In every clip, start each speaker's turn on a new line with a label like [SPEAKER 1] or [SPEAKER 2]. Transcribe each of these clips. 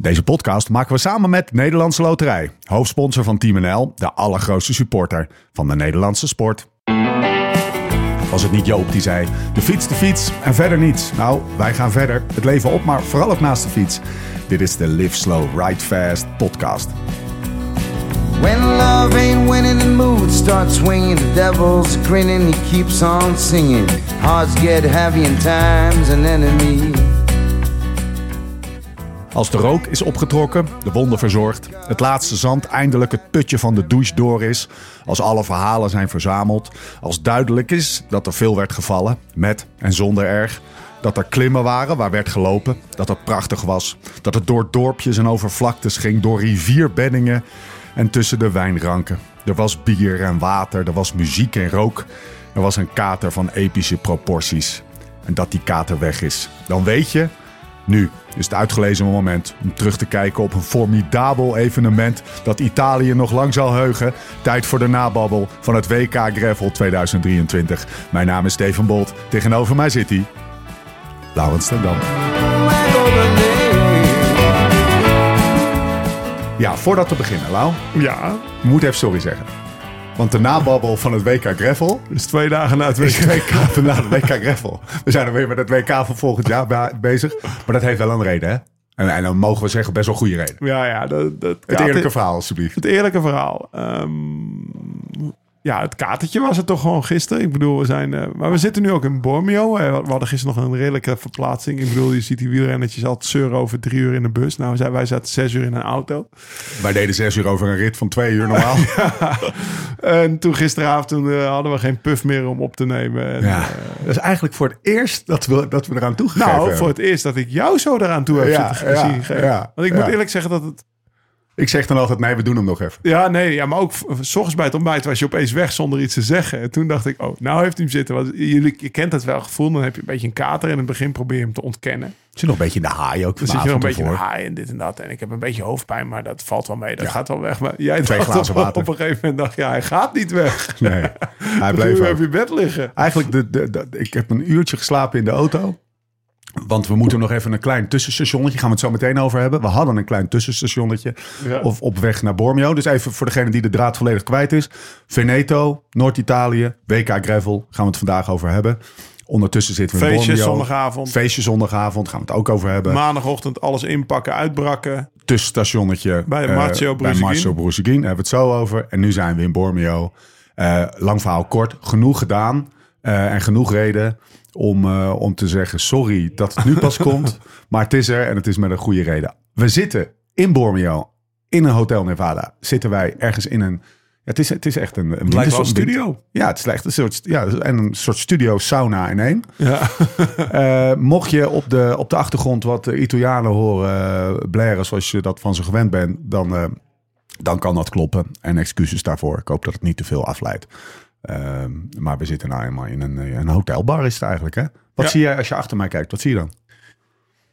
[SPEAKER 1] Deze podcast maken we samen met Nederlandse Loterij, hoofdsponsor van Team NL, de allergrootste supporter van de Nederlandse sport. Was het niet Joop die zei: de fiets, de fiets en verder niets? Nou, wij gaan verder. Het leven op, maar vooral ook naast de fiets. Dit is de Live Slow, Ride Fast podcast.
[SPEAKER 2] When love ain't winning, the mood starts swinging. The devil's grinning, he keeps on singing. Hearts get heavy and time's an enemy.
[SPEAKER 1] Als de rook is opgetrokken, de wonden verzorgd, het laatste zand eindelijk het putje van de douche door is, als alle verhalen zijn verzameld, als duidelijk is dat er veel werd gevallen, met en zonder erg, dat er klimmen waren waar werd gelopen, dat het prachtig was, dat het door dorpjes en over vlaktes ging, door rivierbeddingen en tussen de wijnranken. Er was bier en water, er was muziek en rook, er was een kater van epische proporties. En dat die kater weg is, dan weet je nu is het uitgelezen moment om terug te kijken op een formidabel evenement dat Italië nog lang zal heugen. Tijd voor de nababbel van het WK Gravel 2023. Mijn naam is Steven Bolt. Tegenover mij zit hij, Laurens ten Dam. Ja, voordat we beginnen, Lau,
[SPEAKER 3] Ja,
[SPEAKER 1] we moeten even sorry zeggen. Want de nababbel van het WK Gravel
[SPEAKER 3] dus twee dagen na het WK.
[SPEAKER 1] WK, na het WK Gravel. We zijn er weer met het WK van volgend jaar be- bezig. Maar dat heeft wel een reden, hè? En, en dan mogen we zeggen best wel goede reden.
[SPEAKER 3] Ja, ja, dat, dat
[SPEAKER 1] Het eerlijke verhaal, alsjeblieft.
[SPEAKER 3] Het eerlijke verhaal. Ehm, ja, het katertje was het toch gewoon gisteren. Ik bedoel, we zijn... eh, maar we zitten nu ook in Bormio. Eh, We hadden gisteren nog een redelijke verplaatsing. Ik bedoel, je ziet die wielrennetjes altijd zeuren over drie uur in de bus. Nou, wij- wij zaten zes uur in een auto.
[SPEAKER 1] Wij deden zes uur over een rit van twee uur normaal.
[SPEAKER 3] En toen gisteravond toen, eh, hadden we geen puff meer om op te nemen. En,
[SPEAKER 1] Ja,
[SPEAKER 3] eh,
[SPEAKER 1] dat is eigenlijk voor het eerst dat we, dat we eraan toegegeven
[SPEAKER 3] nou,
[SPEAKER 1] hebben.
[SPEAKER 3] voor het eerst dat ik jou zo eraan toe heb
[SPEAKER 1] Ja,
[SPEAKER 3] zitten
[SPEAKER 1] ja,
[SPEAKER 3] gezien. Want ik moet eerlijk zeggen dat het
[SPEAKER 1] Ik zeg dan altijd, nee, we doen hem nog even.
[SPEAKER 3] Ja, nee, ja, maar ook s ochtends bij het ontbijt was je opeens weg zonder iets te zeggen. En toen dacht ik, oh, nou heeft hij hem zitten. Want jullie, je kent het wel gevoel, dan heb je een beetje een kater. En in het begin probeer je hem te ontkennen.
[SPEAKER 1] Zit nog een beetje in de haai ook.
[SPEAKER 3] Dan
[SPEAKER 1] de
[SPEAKER 3] zit je nog een beetje in
[SPEAKER 1] ervoor.
[SPEAKER 3] haai en dit en dat. En ik heb een beetje hoofdpijn, maar dat valt wel mee. Dat
[SPEAKER 1] Ja.
[SPEAKER 3] gaat wel weg. Maar jij
[SPEAKER 1] Twee
[SPEAKER 3] dacht
[SPEAKER 1] glazen
[SPEAKER 3] op,
[SPEAKER 1] water.
[SPEAKER 3] op een gegeven moment, dacht je, hij gaat niet weg.
[SPEAKER 1] Nee, hij bleef
[SPEAKER 3] op je bed liggen.
[SPEAKER 1] Eigenlijk, de, de, de- ik heb een uurtje geslapen in de auto. Want we moeten nog even een klein tussenstationnetje. Gaan we het zo meteen over hebben. We hadden een klein tussenstationnetje.
[SPEAKER 3] Ja.
[SPEAKER 1] Of op weg naar Bormio. Dus even voor degene die de draad volledig kwijt is. Veneto, Noord-Italië, WK Gravel. Gaan we het vandaag over hebben. Ondertussen zitten we in
[SPEAKER 3] Feestjes,
[SPEAKER 1] Bormio.
[SPEAKER 3] zondagavond.
[SPEAKER 1] Feestje zondagavond. Gaan we het ook over hebben.
[SPEAKER 3] Maandagochtend alles inpakken, uitbrakken.
[SPEAKER 1] tussenstationnetje
[SPEAKER 3] Bij
[SPEAKER 1] eh,
[SPEAKER 3] Marcio
[SPEAKER 1] bij
[SPEAKER 3] Broeseguin.
[SPEAKER 1] Marcio Broeseguin. Daar hebben we het zo over. En nu zijn we in Bormio. Eh, lang verhaal kort. Genoeg gedaan. eh, en genoeg reden om, eh, om te zeggen sorry dat het nu pas komt. Maar het is er en het is met een goede reden. We zitten in Bormio. In een Hotel Nevada. Zitten wij ergens in een... Het, is, het is echt een... een
[SPEAKER 3] studio.
[SPEAKER 1] Ja, het is echt een soort, ja, en een soort studio sauna in één.
[SPEAKER 3] Ja.
[SPEAKER 1] Eh, mocht je op de, op de achtergrond wat eh, Italianen horen uh, blaren zoals je dat van ze gewend bent, dan, eh, dan kan dat kloppen. En excuses daarvoor. Ik hoop dat het niet te veel afleidt. Ehm, maar we zitten nou eenmaal in een, eh, een hotelbar is het eigenlijk. Hè? Wat
[SPEAKER 3] Ja.
[SPEAKER 1] zie jij als je achter mij kijkt? Wat zie je dan?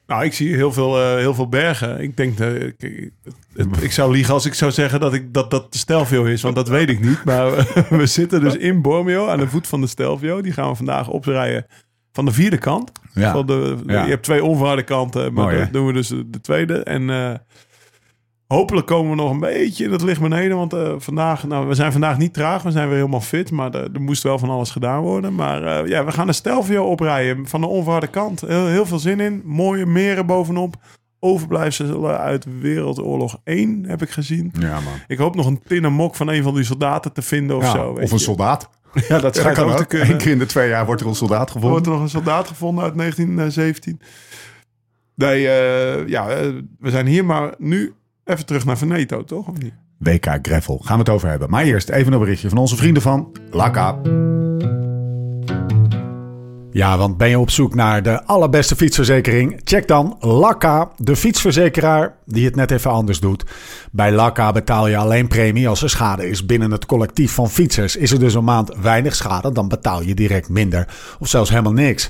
[SPEAKER 3] Nou, ik zie heel veel, eh, heel veel bergen. Ik denk, dat ik, ik- het- ik zou liegen als ik zou zeggen dat ik, dat, dat de Stelvio is, want dat weet ik niet. Maar we, we zitten dus in Bormio aan de voet van de Stelvio. Die gaan we vandaag oprijden van de vierde kant.
[SPEAKER 1] Ja.
[SPEAKER 3] Van de,
[SPEAKER 1] Ja.
[SPEAKER 3] Je hebt twee onverharde kanten, maar
[SPEAKER 1] Mooi, hè?
[SPEAKER 3] dat doen we dus de tweede. En eh, hopelijk komen we nog een beetje in het licht beneden. Want eh, vandaag, nou, we zijn vandaag niet traag, we zijn weer helemaal fit. Maar er, er moest wel van alles gedaan worden. Maar eh, ja, we gaan de Stelvio oprijden van de onverharde kant. Heel, heel veel zin in. Mooie meren bovenop. Overblijfselen uit Wereldoorlog 1 heb ik gezien.
[SPEAKER 1] Ja, man.
[SPEAKER 3] Ik hoop nog een tinnen mok van een van die soldaten te vinden of
[SPEAKER 1] Ja,
[SPEAKER 3] zo. weet
[SPEAKER 1] of een
[SPEAKER 3] je.
[SPEAKER 1] soldaat.
[SPEAKER 3] Ja, dat
[SPEAKER 1] Ja,
[SPEAKER 3] schijnt ook te kunnen.
[SPEAKER 1] Eén keer in de twee jaar wordt er een soldaat gevonden.
[SPEAKER 3] wordt er nog een soldaat gevonden uit 1917. Nee, eh, ja, eh, we zijn hier maar nu even terug naar Veneto, toch? Of niet?
[SPEAKER 1] WK Gravel. Gaan we het over hebben. Maar eerst even een berichtje van onze vrienden van Laka. Ja, want ben je op zoek naar de allerbeste fietsverzekering? Check dan Laka, de fietsverzekeraar die het net even anders doet. Bij Laka betaal je alleen premie als er schade is binnen het collectief van fietsers. Is er dus een maand weinig schade, dan betaal je direct minder. Of zelfs helemaal niks.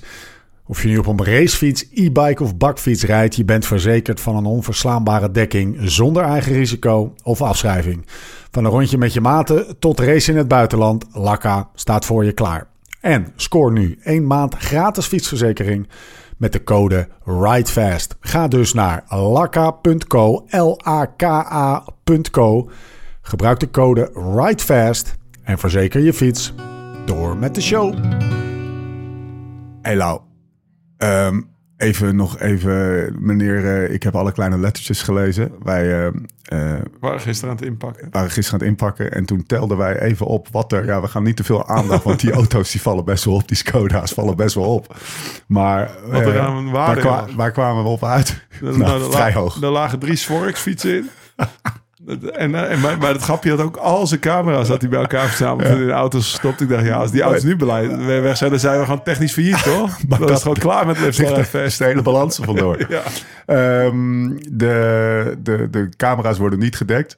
[SPEAKER 1] Of je nu op een racefiets, e-bike of bakfiets rijdt, je bent verzekerd van een onverslaanbare dekking zonder eigen risico of afschrijving. Van een rondje met je maten tot race in het buitenland, Laka staat voor je klaar. En scoor nu één maand gratis fietsverzekering met de code RIDEFAST. Ga dus naar laka.co, L-A-K-A.co. Gebruik de code RIDEFAST en verzeker je fiets. Door met de show. Hey Ehm, even nog even, meneer, eh, ik heb alle kleine lettertjes gelezen. Wij
[SPEAKER 3] We waren gisteren aan het inpakken.
[SPEAKER 1] waren gisteren aan het inpakken en toen telden wij even op wat er... Ja, we gaan niet te veel aandacht, want die auto's die vallen best wel op. Die Skoda's vallen best wel op. Maar
[SPEAKER 3] Wat er aan waarde
[SPEAKER 1] waar, kwa-
[SPEAKER 3] was.
[SPEAKER 1] waar kwamen we op uit?
[SPEAKER 3] Nou,
[SPEAKER 1] Nou, vrij hoog.
[SPEAKER 3] Er lagen drie Sworx fietsen in. En, eh, en bij, bij dat grapje had ook al zijn camera's had hij bij elkaar verzameld en in de auto's gestopt. Ik dacht, ja, als die auto's nu beleid weg zijn, dan zijn we gewoon technisch failliet, toch? Maar dat is gewoon klaar met Fest.
[SPEAKER 1] de hele balans vandoor.
[SPEAKER 3] Ja.
[SPEAKER 1] Ehm, de, de, de camera's worden niet gedekt.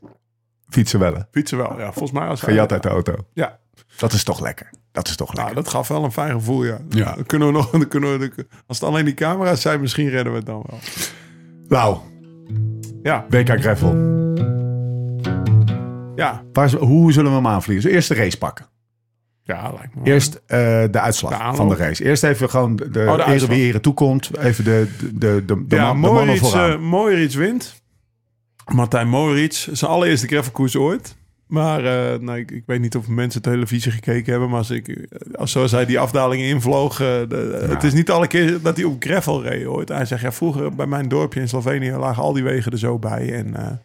[SPEAKER 1] Fietsen wel.
[SPEAKER 3] Fietsen wel, ja. Volgens mij als
[SPEAKER 1] Gejat uit de auto.
[SPEAKER 3] Ja,
[SPEAKER 1] Dat is toch lekker. Dat is toch lekker.
[SPEAKER 3] nou, dat gaf wel een fijn gevoel, ja.
[SPEAKER 1] Ja.
[SPEAKER 3] Dan kunnen we nog, dan kunnen we, als het alleen die camera's zijn, misschien redden we het dan wel.
[SPEAKER 1] Lau,
[SPEAKER 3] Ja,
[SPEAKER 1] WK Greffel.
[SPEAKER 3] Ja,
[SPEAKER 1] Waar, hoe zullen we hem aanvliegen? Dus eerst de race pakken.
[SPEAKER 3] ja, lijkt me.
[SPEAKER 1] Eerst eh, de uitslag
[SPEAKER 3] De
[SPEAKER 1] van de race. Eerst even gewoon de,
[SPEAKER 3] uitslag.
[SPEAKER 1] wie ere toekomt. Even de, de, de, de,
[SPEAKER 3] ja,
[SPEAKER 1] man,
[SPEAKER 3] Moritz,
[SPEAKER 1] vooraan.
[SPEAKER 3] Moritz wint. Martijn Moritz, zijn allereerste gravelkoers ooit. Maar eh, nou, ik, ik weet niet of mensen televisie gekeken hebben. Maar als, ik, als zoals hij die afdalingen invloog. Het is niet alle keer dat hij op gravel reed ooit. Hij zegt, ja, vroeger bij mijn dorpje in Slovenië lagen al die wegen er zo bij. En,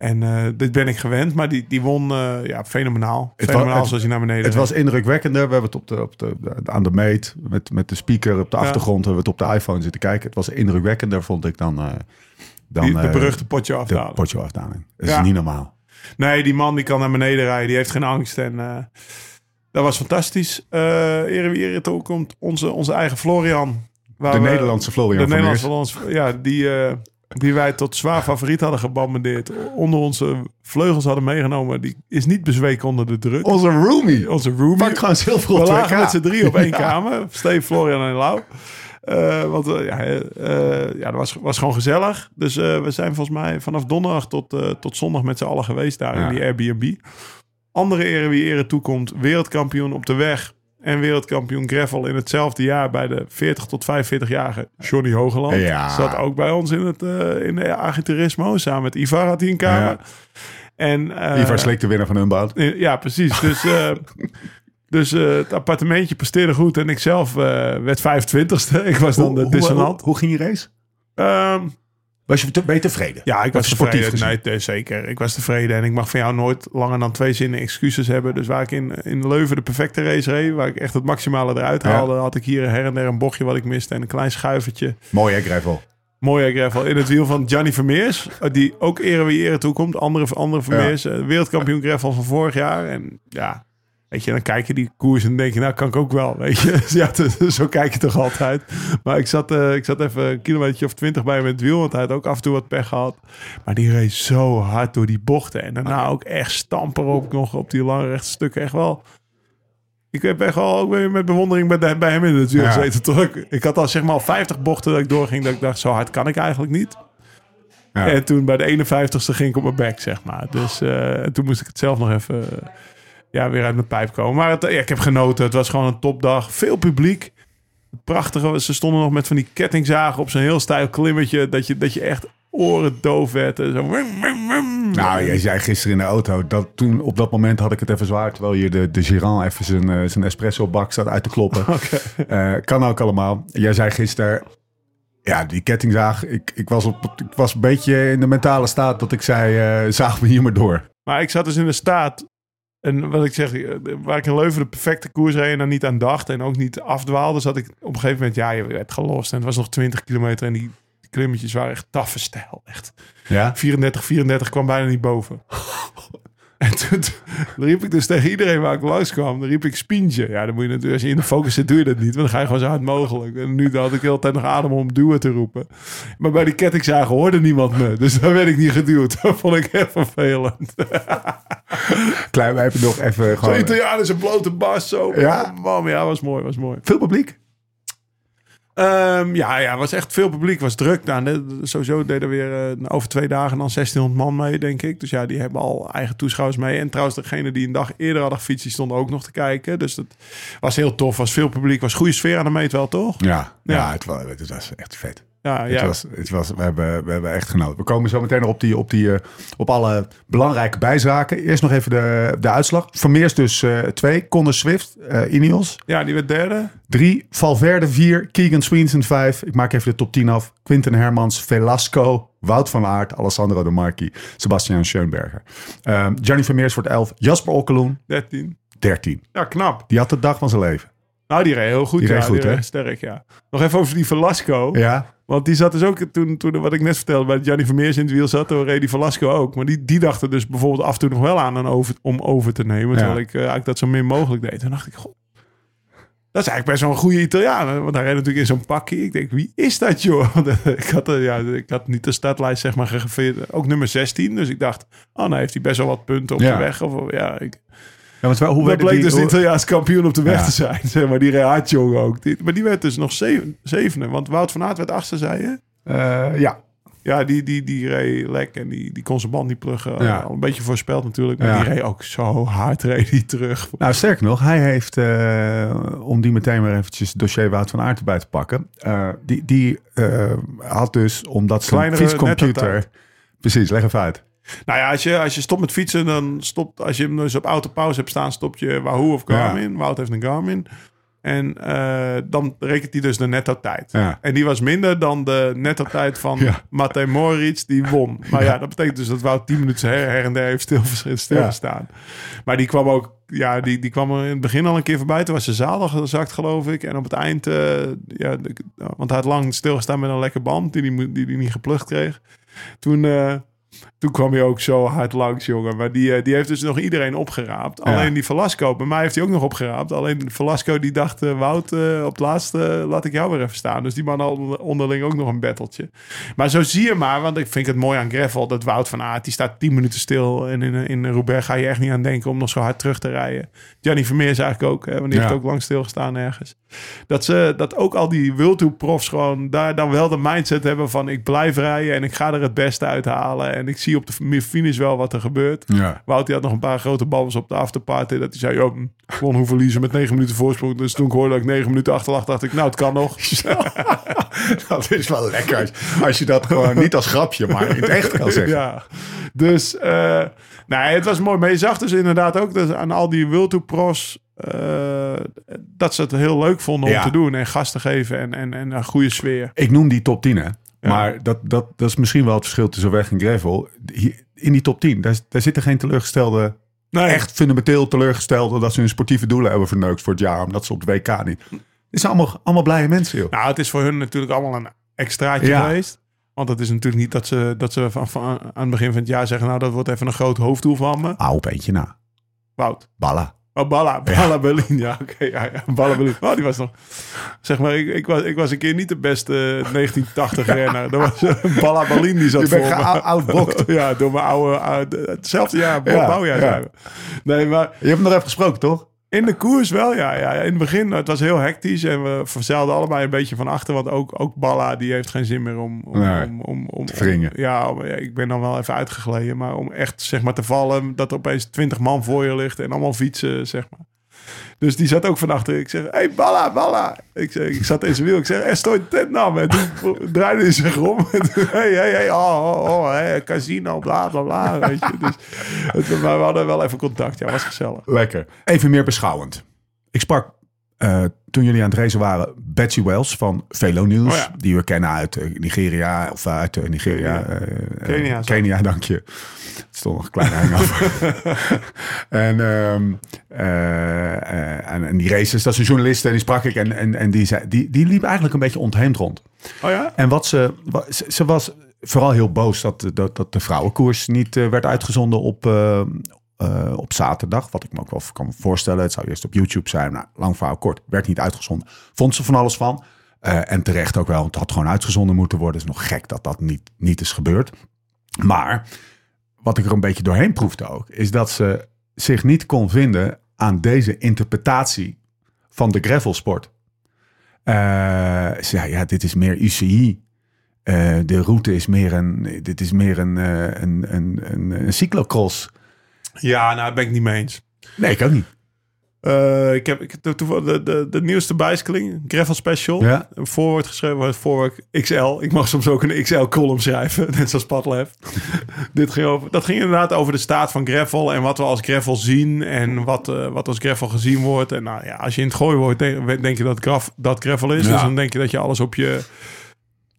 [SPEAKER 3] en eh, dit ben ik gewend. Maar die, die won eh, ja, fenomenaal.
[SPEAKER 1] Het
[SPEAKER 3] Fenomenaal
[SPEAKER 1] het-
[SPEAKER 3] zoals hij naar beneden
[SPEAKER 1] Het was indrukwekkender. We hebben het op de, op de, de- aan de meet met, met de speaker op de
[SPEAKER 3] Ja.
[SPEAKER 1] achtergrond. Hebben we het op de iPhone zitten kijken. Het was indrukwekkender, vond ik, dan, eh, dan
[SPEAKER 3] Die- de beruchte potje
[SPEAKER 1] de
[SPEAKER 3] afdalen.
[SPEAKER 1] potje afdaling. Dat
[SPEAKER 3] Ja.
[SPEAKER 1] is niet normaal.
[SPEAKER 3] Nee, die man die kan naar beneden rijden. Die heeft geen angst. En dat was fantastisch. Eh ere wie ere toekomt. Onze, onze eigen Florian. Waar
[SPEAKER 1] De
[SPEAKER 3] we-
[SPEAKER 1] Nederlandse Florian
[SPEAKER 3] de Nederlandse ja, die, die wij tot zwaar favoriet hadden gebombardeerd. Onder onze vleugels hadden meegenomen. Die is niet bezweken onder de druk.
[SPEAKER 1] Onze roomie.
[SPEAKER 3] Onze roomie.
[SPEAKER 1] Pak gewoon zilver op
[SPEAKER 3] We lagen met z'n drie op één
[SPEAKER 1] Ja.
[SPEAKER 3] kamer. Steve, Florian en Lau. Eh, want eh, ja, eh, ja, dat was, was gewoon gezellig. Dus we zijn volgens mij vanaf donderdag tot, tot zondag met z'n allen geweest daar
[SPEAKER 1] Ja.
[SPEAKER 3] in die Airbnb. Andere ere wie ere toekomt. Wereldkampioen op de weg. En wereldkampioen gravel in hetzelfde jaar bij de 40 tot 45-jarige Johnny Hogeland.
[SPEAKER 1] Ja.
[SPEAKER 3] Zat ook bij ons in, het, eh, in de agiturismo. Samen met Ivar had hij een kamer.
[SPEAKER 1] Ja.
[SPEAKER 3] En, eh,
[SPEAKER 1] Ivar Slik, de winnaar van Unbound.
[SPEAKER 3] eh, Ja, precies. Dus, dus het appartementje presteerde goed en ik zelf werd 25ste. Ik was dan de
[SPEAKER 1] hoe,
[SPEAKER 3] dissonant.
[SPEAKER 1] hoe ging je race?
[SPEAKER 3] Ehm,
[SPEAKER 1] Was je te, ben je tevreden?
[SPEAKER 3] ja, ik was
[SPEAKER 1] sportief
[SPEAKER 3] tevreden.
[SPEAKER 1] gezien.
[SPEAKER 3] Nee, zeker. Ik was tevreden en ik mag van jou nooit langer dan twee zinnen excuses hebben. Dus waar ik in, in Leuven de perfecte race reed, waar ik echt het maximale eruit
[SPEAKER 1] Ja.
[SPEAKER 3] haalde, had ik hier her en der een bochtje wat ik miste en een klein schuivertje.
[SPEAKER 1] Mooi hè, Gravel?
[SPEAKER 3] Mooi hè, gravel. In het wiel van Gianni Vermeers. eh, Die ook ere wie ere toekomt. Andere, andere Vermeers. eh, Wereldkampioen gravel van vorig jaar. En ja, weet je, dan kijk je die koers en denk je, nou kan ik ook wel. Weet je, Dus ja, t- zo kijk je toch altijd. Maar ik zat, eh, ik zat even een kilometer of twintig bij hem in het wiel. Want hij had ook af en toe wat pech gehad. Maar die reed zo hard door die bochten. En daarna ook echt stamper op nog op die lange rechte stukken. Echt wel... Ik heb echt wel ook weer met bewondering bij, de- bij hem in het wiel
[SPEAKER 1] Ja.
[SPEAKER 3] gezeten. Toch? Ik had al zeg maar al 50 bochten dat ik doorging. Dat ik dacht, zo hard kan ik eigenlijk niet.
[SPEAKER 1] Ja.
[SPEAKER 3] En toen bij de 51ste ging ik op mijn bek, zeg maar. Dus eh, toen moest ik het zelf nog even ja, weer uit mijn pijp komen. Maar het, ja, ik heb genoten. Het was gewoon een topdag. Veel publiek. Prachtige. Ze stonden nog met van die kettingzagen op zo'n heel stijl klimmetje. Dat je, dat je echt oren doof werd. En Zo.
[SPEAKER 1] Nou, jij zei gisteren in de auto dat toen op dat moment had ik het even zwaar. Terwijl je de, de Giran even zijn, eh, zijn espresso bak staat uit te kloppen. Eh, kan ook allemaal. Jij zei gisteren, ja, die kettingzaag. Ik, ik, was op, ik was een beetje in de mentale staat dat ik zei, eh, zaag me hier maar door.
[SPEAKER 3] Maar ik zat dus in de staat. En wat ik zeg, eh, waar ik in Leuven de perfecte koers reed en dan niet aan dacht en ook niet afdwaalde, zat ik op een gegeven moment, ja, je werd gelost. En het was nog 20 kilometer en die klimmetjes waren echt taffe stijl. Echt.
[SPEAKER 1] Ja?
[SPEAKER 3] 34, 34 kwam bijna niet boven. En toen, toen riep ik dus tegen iedereen waar ik langs kwam, dan riep ik spientje. Ja, dan moet je natuurlijk, als je in de focus zit, doe je dat niet. Want dan ga je gewoon zo hard mogelijk. En nu had ik de hele tijd nog adem om duwen te roepen. Maar bij die kettingzagen hoorde niemand me. Dus dan werd ik niet geduwd. Dat vond ik echt vervelend.
[SPEAKER 1] Klein, wij hebben nog even
[SPEAKER 3] Zo'n
[SPEAKER 1] gewoon...
[SPEAKER 3] Italiaan is een blote bas. Zo.
[SPEAKER 1] Ja?
[SPEAKER 3] Man, ja, was mooi, was mooi.
[SPEAKER 1] Veel publiek?
[SPEAKER 3] Ehm, ja, ja, was echt veel publiek. was druk. Nou, sowieso deden er weer eh, over twee dagen dan 1600 man mee, denk ik. Dus ja, die hebben al eigen toeschouwers mee. En trouwens, degene die een dag eerder hadden gefietst, die stonden ook nog te kijken. Dus dat was heel tof. Was veel publiek. Was goede sfeer aan de meet wel, toch?
[SPEAKER 1] Ja, ja.
[SPEAKER 3] Ja.
[SPEAKER 1] het, was, het was echt vet.
[SPEAKER 3] Ja,
[SPEAKER 1] Het
[SPEAKER 3] ja.
[SPEAKER 1] was, het was, we, hebben, we hebben echt genoten. We komen zo meteen nog op, die, op, die, eh, op alle belangrijke bijzaken. Eerst nog even de, de uitslag. Vermeers dus eh, twee. Conor Swift, eh Ineos.
[SPEAKER 3] ja, die werd derde.
[SPEAKER 1] Drie. Valverde vier. Keegan Sweenson vijf. Ik maak even de top 10 af. Quinten Hermans, Velasco, Wout van Aert, Alessandro de Marchi, Sebastian Schoenberger. Ehm Gianni Vermeers wordt 11. Jasper Okkeloen,
[SPEAKER 3] 13.
[SPEAKER 1] 13.
[SPEAKER 3] Ja, knap.
[SPEAKER 1] Die had de dag van zijn leven.
[SPEAKER 3] Nou, die reed heel goed.
[SPEAKER 1] Die
[SPEAKER 3] ja,
[SPEAKER 1] reed goed,
[SPEAKER 3] die reed sterk, ja. Nog even over die Velasco.
[SPEAKER 1] Ja,
[SPEAKER 3] Want die zat dus ook, toen, toen wat ik net vertelde, bij Gianni Vermeers in het wiel zat, toen reed die Velasco ook. Maar die, die dacht er dus bijvoorbeeld af en toe nog wel aan een over, om over te nemen. Terwijl ik eh, eigenlijk dat zo min mogelijk deed. Toen dacht ik, goh, dat is eigenlijk best wel een goede Italiaan. Want hij reed natuurlijk in zo'n pakje. Ik denk, wie is dat joh? Want, ik, had, eh, ja, ik had niet de startlijst zeg maar gegraveerd. Ook nummer 16. Dus ik dacht, oh nou heeft hij best wel wat punten op
[SPEAKER 1] Ja.
[SPEAKER 3] de weg. Of, ja, ik,
[SPEAKER 1] ja want wel, hoe
[SPEAKER 3] dat bleek
[SPEAKER 1] die,
[SPEAKER 3] dus de
[SPEAKER 1] hoe-
[SPEAKER 3] Italiaans kampioen op de weg te zijn. Zeg maar, die jongen, ook. Die- maar die werd dus nog zeven, zevende. Want Wout van Aert werd achtste, zei je?
[SPEAKER 1] Eh, ja,
[SPEAKER 3] Ja, die, die, die reed lek en die, die kon zijn band niet pluggen.
[SPEAKER 1] Ja.
[SPEAKER 3] Al een beetje voorspeld natuurlijk. Maar
[SPEAKER 1] Ja.
[SPEAKER 3] die reed ook zo hard reed die terug.
[SPEAKER 1] Nou, sterker nog, hij heeft, eh, om die meteen weer eventjes het dossier Wout van Aert erbij te pakken. eh, die die had dus, omdat zijn
[SPEAKER 3] Kleinere
[SPEAKER 1] fietscomputer... Precies, leg even uit.
[SPEAKER 3] Nou ja, als je, als je stopt met fietsen, dan stopt... Als je hem dus op autopauze hebt staan, stop je Wahoo of Garmin. Wout heeft een Garmin. En eh, dan rekent hij dus de netto tijd.
[SPEAKER 1] Ja.
[SPEAKER 3] En die was minder dan de netto tijd van
[SPEAKER 1] Ja.
[SPEAKER 3] Matej Moritz, die won. Maar ja. dat betekent dus dat Wout 10 minuten her, her en der heeft stil, stilgestaan. Maar die kwam ook, ja, die, die kwam er in het begin al een keer voorbij. Toen was ze zalig gezakt, geloof ik. En op het eind, eh, ja, de- want hij had lang stilgestaan met een lekker band die hij die, die, die niet geplukt kreeg. Toen, eh, toen kwam hij ook zo hard langs, jongen. Maar die, eh, die heeft dus nog iedereen opgeraapt.
[SPEAKER 1] Ja.
[SPEAKER 3] Alleen die Velasco, bij mij heeft hij ook nog opgeraapt. Alleen Velasco die dacht, eh, Wout, eh, op het laatste laat ik jou weer even staan. Dus die man had onder- onderling ook nog een battletje. Maar zo zie je maar, want ik vind het mooi aan Gravel... dat Wout van Aert, die staat 10 minuten stil. En in, in Roubaix ga je echt niet aan denken om nog zo hard terug te rijden. Gianni Vermeers eigenlijk ook, hè, want die
[SPEAKER 1] Ja.
[SPEAKER 3] heeft ook lang stilgestaan ergens. Dat, ze, dat ook al die World profs gewoon daar dan wel de mindset hebben van... ik blijf rijden en ik ga er het beste uithalen. En ik zie op de finish wel wat er gebeurt.
[SPEAKER 1] Ja.
[SPEAKER 3] Wout die had nog een paar grote babbels op de afterparty. Dat hij zei, joh, gewoon hoe verliezen met 9 minuten voorsprong. Dus toen ik hoorde dat ik 9 minuten achter lag, dacht ik, nou, het kan nog.
[SPEAKER 1] dat is wel lekker als, je dat gewoon niet als grapje, maar in het echt kan zeggen.
[SPEAKER 3] Ja, dus eh nee, het was mooi. Maar je zag dus inderdaad ook dat aan al die World Tour eh, dat ze het heel leuk vonden om
[SPEAKER 1] Ja.
[SPEAKER 3] te doen. En gasten geven en, en, en een goede sfeer.
[SPEAKER 1] Ik noem die top 10, hè. Maar dat, dat, dat is misschien wel het verschil tussen weg en gravel. In die top 10, daar, daar zitten geen teleurgestelde,
[SPEAKER 3] Nee,
[SPEAKER 1] echt fundamenteel teleurgestelde... dat ze hun sportieve doelen hebben verneukt voor het jaar... omdat ze op de WK niet... Het zijn allemaal, allemaal blije mensen, joh.
[SPEAKER 3] Nou, het is voor hun natuurlijk allemaal een extraatje
[SPEAKER 1] Ja.
[SPEAKER 3] geweest. Want het is natuurlijk niet dat ze, dat ze van, van, aan het begin van het jaar zeggen... nou, dat wordt even een groot hoofddoel van me.
[SPEAKER 1] Hou op eentje na.
[SPEAKER 3] Wout.
[SPEAKER 1] Balla.
[SPEAKER 3] Oh, Balla. Balla Berlin. Ja, oké. ja, ja. Balla Berlin. Oh, die was nog... Zeg maar, ik, ik, was, ik was een keer niet de beste 1980 renner. Dat was eh, Balla Berlin die zat
[SPEAKER 1] Je bent
[SPEAKER 3] voor
[SPEAKER 1] geoutbokt.
[SPEAKER 3] ja, door mijn oude... oude- hetzelfde jaar,
[SPEAKER 1] Ja,
[SPEAKER 3] bouwjaar
[SPEAKER 1] ja.
[SPEAKER 3] Nee, maar
[SPEAKER 1] Je hebt hem nog even gesproken, toch?
[SPEAKER 3] In de koers wel, ja, ja. In het begin, het was heel hectisch en we verzelden allebei een beetje van achter. Want ook, ook Balla, die heeft geen zin meer om... om,
[SPEAKER 1] Nee,
[SPEAKER 3] om, om, om
[SPEAKER 1] te wringen.
[SPEAKER 3] ja, ik ben dan wel even uitgegleden. Maar om echt, zeg maar, te vallen, dat er opeens twintig man voor je ligt en allemaal fietsen, zeg maar. Dus die zat ook van achter. Ik zeg, hey, Balla, Balla. Ik, zeg, ik zat in zijn wiel. Ik zeg, tent nam. En toen draaide hij zich om. En hey, hey, hey, oh, oh, oh, hey, casino, bla, bla, bla. Weet je. Dus, maar we hadden wel even contact. Ja, was gezellig.
[SPEAKER 1] Lekker. Even meer beschouwend. Ik sprak eh, toen jullie aan het racen waren Betsy Wells van Velo News.
[SPEAKER 3] Oh ja.
[SPEAKER 1] Die we kennen uit eh, Nigeria. Of uit eh, Nigeria.
[SPEAKER 3] Kenia, zo.
[SPEAKER 1] Kenia, dank je. Het stond nog een klein hangover. en, eh, eh, en, en die races, dat is een journalist en die sprak ik. En, en, en die, zei, die, die liep eigenlijk een beetje ontheemd rond.
[SPEAKER 3] Oh ja?
[SPEAKER 1] En wat ze, ze, ze was vooral heel boos dat, dat, dat de vrouwenkoers niet werd uitgezonden op, eh, op zaterdag. Wat ik me ook wel kan voorstellen. Het zou eerst op YouTube zijn. Nou, lang verhaal kort. Werd niet uitgezonden. Vond ze van alles van. Eh, en terecht ook wel. Het had gewoon uitgezonden moeten worden. Het is nog gek dat dat niet, niet is gebeurd. Maar wat ik er een beetje doorheen proefde ook. Is dat ze zich niet kon vinden aan deze interpretatie van de gravelsport. Eh, ze zei, ja, dit is meer UCI. De route is meer een, dit is meer een, een, een, een cyclocross.
[SPEAKER 3] Ja, nou, ben ik niet mee eens.
[SPEAKER 1] Nee, ik ook niet.
[SPEAKER 3] Eh, ik heb ik, toevallig de, de, de nieuwste bicycling, Gravel Special.
[SPEAKER 1] Ja.
[SPEAKER 3] Een voorwoord geschreven, voorwoord XL. Ik mag soms ook een XL-column schrijven, net zoals Padlef. Dit ging over, dat ging inderdaad over de staat van gravel en wat we als gravel zien en wat, eh, wat als gravel gezien wordt. En nou ja, als je in het gooien wordt, denk, denk je dat, graf, dat gravel is.
[SPEAKER 1] Ja.
[SPEAKER 3] Dus dan denk je dat je alles op je,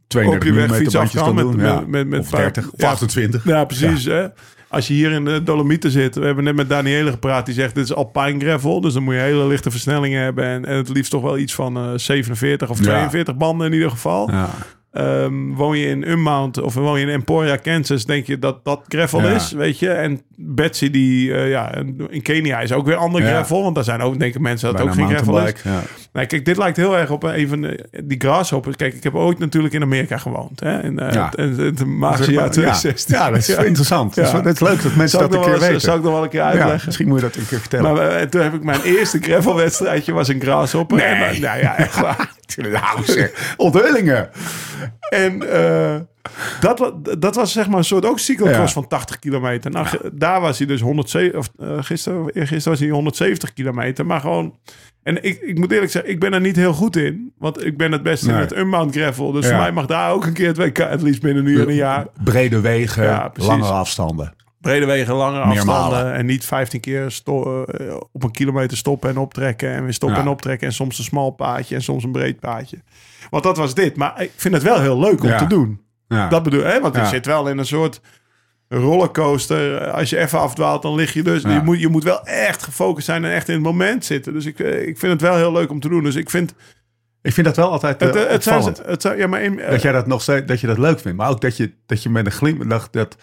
[SPEAKER 1] 32
[SPEAKER 3] op je wegfiets af kan met,
[SPEAKER 1] doen. ja.
[SPEAKER 3] met, met, met
[SPEAKER 1] of 30 of
[SPEAKER 3] ja,
[SPEAKER 1] 28.
[SPEAKER 3] ja, precies. Hè? Als je hier in de Dolomieten zit, we hebben net met Daniele gepraat, die zegt dit is alpine gravel, dus dan moet je hele lichte versnellingen hebben en, en het liefst toch wel iets van eh 47 of
[SPEAKER 1] Ja.
[SPEAKER 3] 42 banden in ieder geval.
[SPEAKER 1] Ja.
[SPEAKER 3] Ehm, woon je in Unmount of woon je in Emporia, Kansas, denk je dat dat gravel
[SPEAKER 1] Ja.
[SPEAKER 3] is, weet je? En Betsy, die eh, ja, in Kenia is ook weer ander
[SPEAKER 1] Ja.
[SPEAKER 3] gravel, want daar zijn ook, denken mensen dat ook geen gravel is.
[SPEAKER 1] Ja.
[SPEAKER 3] Nee, kijk, dit lijkt heel erg op een van de, die grasshoppers. Kijk, ik heb ooit natuurlijk in Amerika gewoond. Hè? In, eh,
[SPEAKER 1] Ja.
[SPEAKER 3] het- het- het magische jaar
[SPEAKER 1] Ja.
[SPEAKER 3] 2016.
[SPEAKER 1] Ja, dat is interessant. Dat, is,
[SPEAKER 3] Ja.
[SPEAKER 1] dat is leuk dat mensen dat een keer
[SPEAKER 3] eens-
[SPEAKER 1] weten.
[SPEAKER 3] Zal ik nog wel een keer
[SPEAKER 1] ja,
[SPEAKER 3] uitleggen?
[SPEAKER 1] misschien moet je dat een keer vertellen.
[SPEAKER 3] Maar eh, toen heb ik mijn eerste gravelwedstrijdje was een grasshopper.
[SPEAKER 1] Nee.
[SPEAKER 3] En, eh, nou ja, echt waar.
[SPEAKER 1] nou, zeg. Onthulingen.
[SPEAKER 3] En eh, dat, dat was zeg maar een soort ook cyclocross
[SPEAKER 1] Ja.
[SPEAKER 3] van 80 kilometer. Nou, daar was hij dus 107, of uh, gisteren, gisteren was hij 170 kilometer. Maar gewoon, en ik, ik moet eerlijk zeggen, ik ben er niet heel goed in. Want ik ben het beste in het unbound gravel. Dus
[SPEAKER 1] Ja.
[SPEAKER 3] voor mij mag daar ook een keer het WK, het liefst binnen nu en een jaar.
[SPEAKER 1] Brede wegen, langere afstanden.
[SPEAKER 3] Brede wegen,
[SPEAKER 1] Meermalen.
[SPEAKER 3] afstanden. En niet 15 keer eh, op een kilometer stoppen en optrekken. En weer stoppen
[SPEAKER 1] Ja.
[SPEAKER 3] en optrekken. En soms een smal paadje en soms een breed paadje. Want dat was dit. Maar ik vind het wel heel leuk om
[SPEAKER 1] Ja.
[SPEAKER 3] te doen.
[SPEAKER 1] Ja.
[SPEAKER 3] Dat bedoel ik. Want je zit wel in een soort rollercoaster. Als je even afdwaalt, dan lig je dus. Je, moet, je moet wel echt gefocust zijn en echt in het moment zitten. Dus ik, eh, ik vind het wel heel leuk om te doen. Dus ik vind...
[SPEAKER 1] Ik vind dat wel altijd
[SPEAKER 3] Het,
[SPEAKER 1] uh,
[SPEAKER 3] eh, het zijn,
[SPEAKER 1] opvallend.
[SPEAKER 3] het zijn, ja, maar in, eh,
[SPEAKER 1] dat jij dat nog steeds, dat je dat leuk vindt. Maar ook dat je, dat je met een glimlach, dat,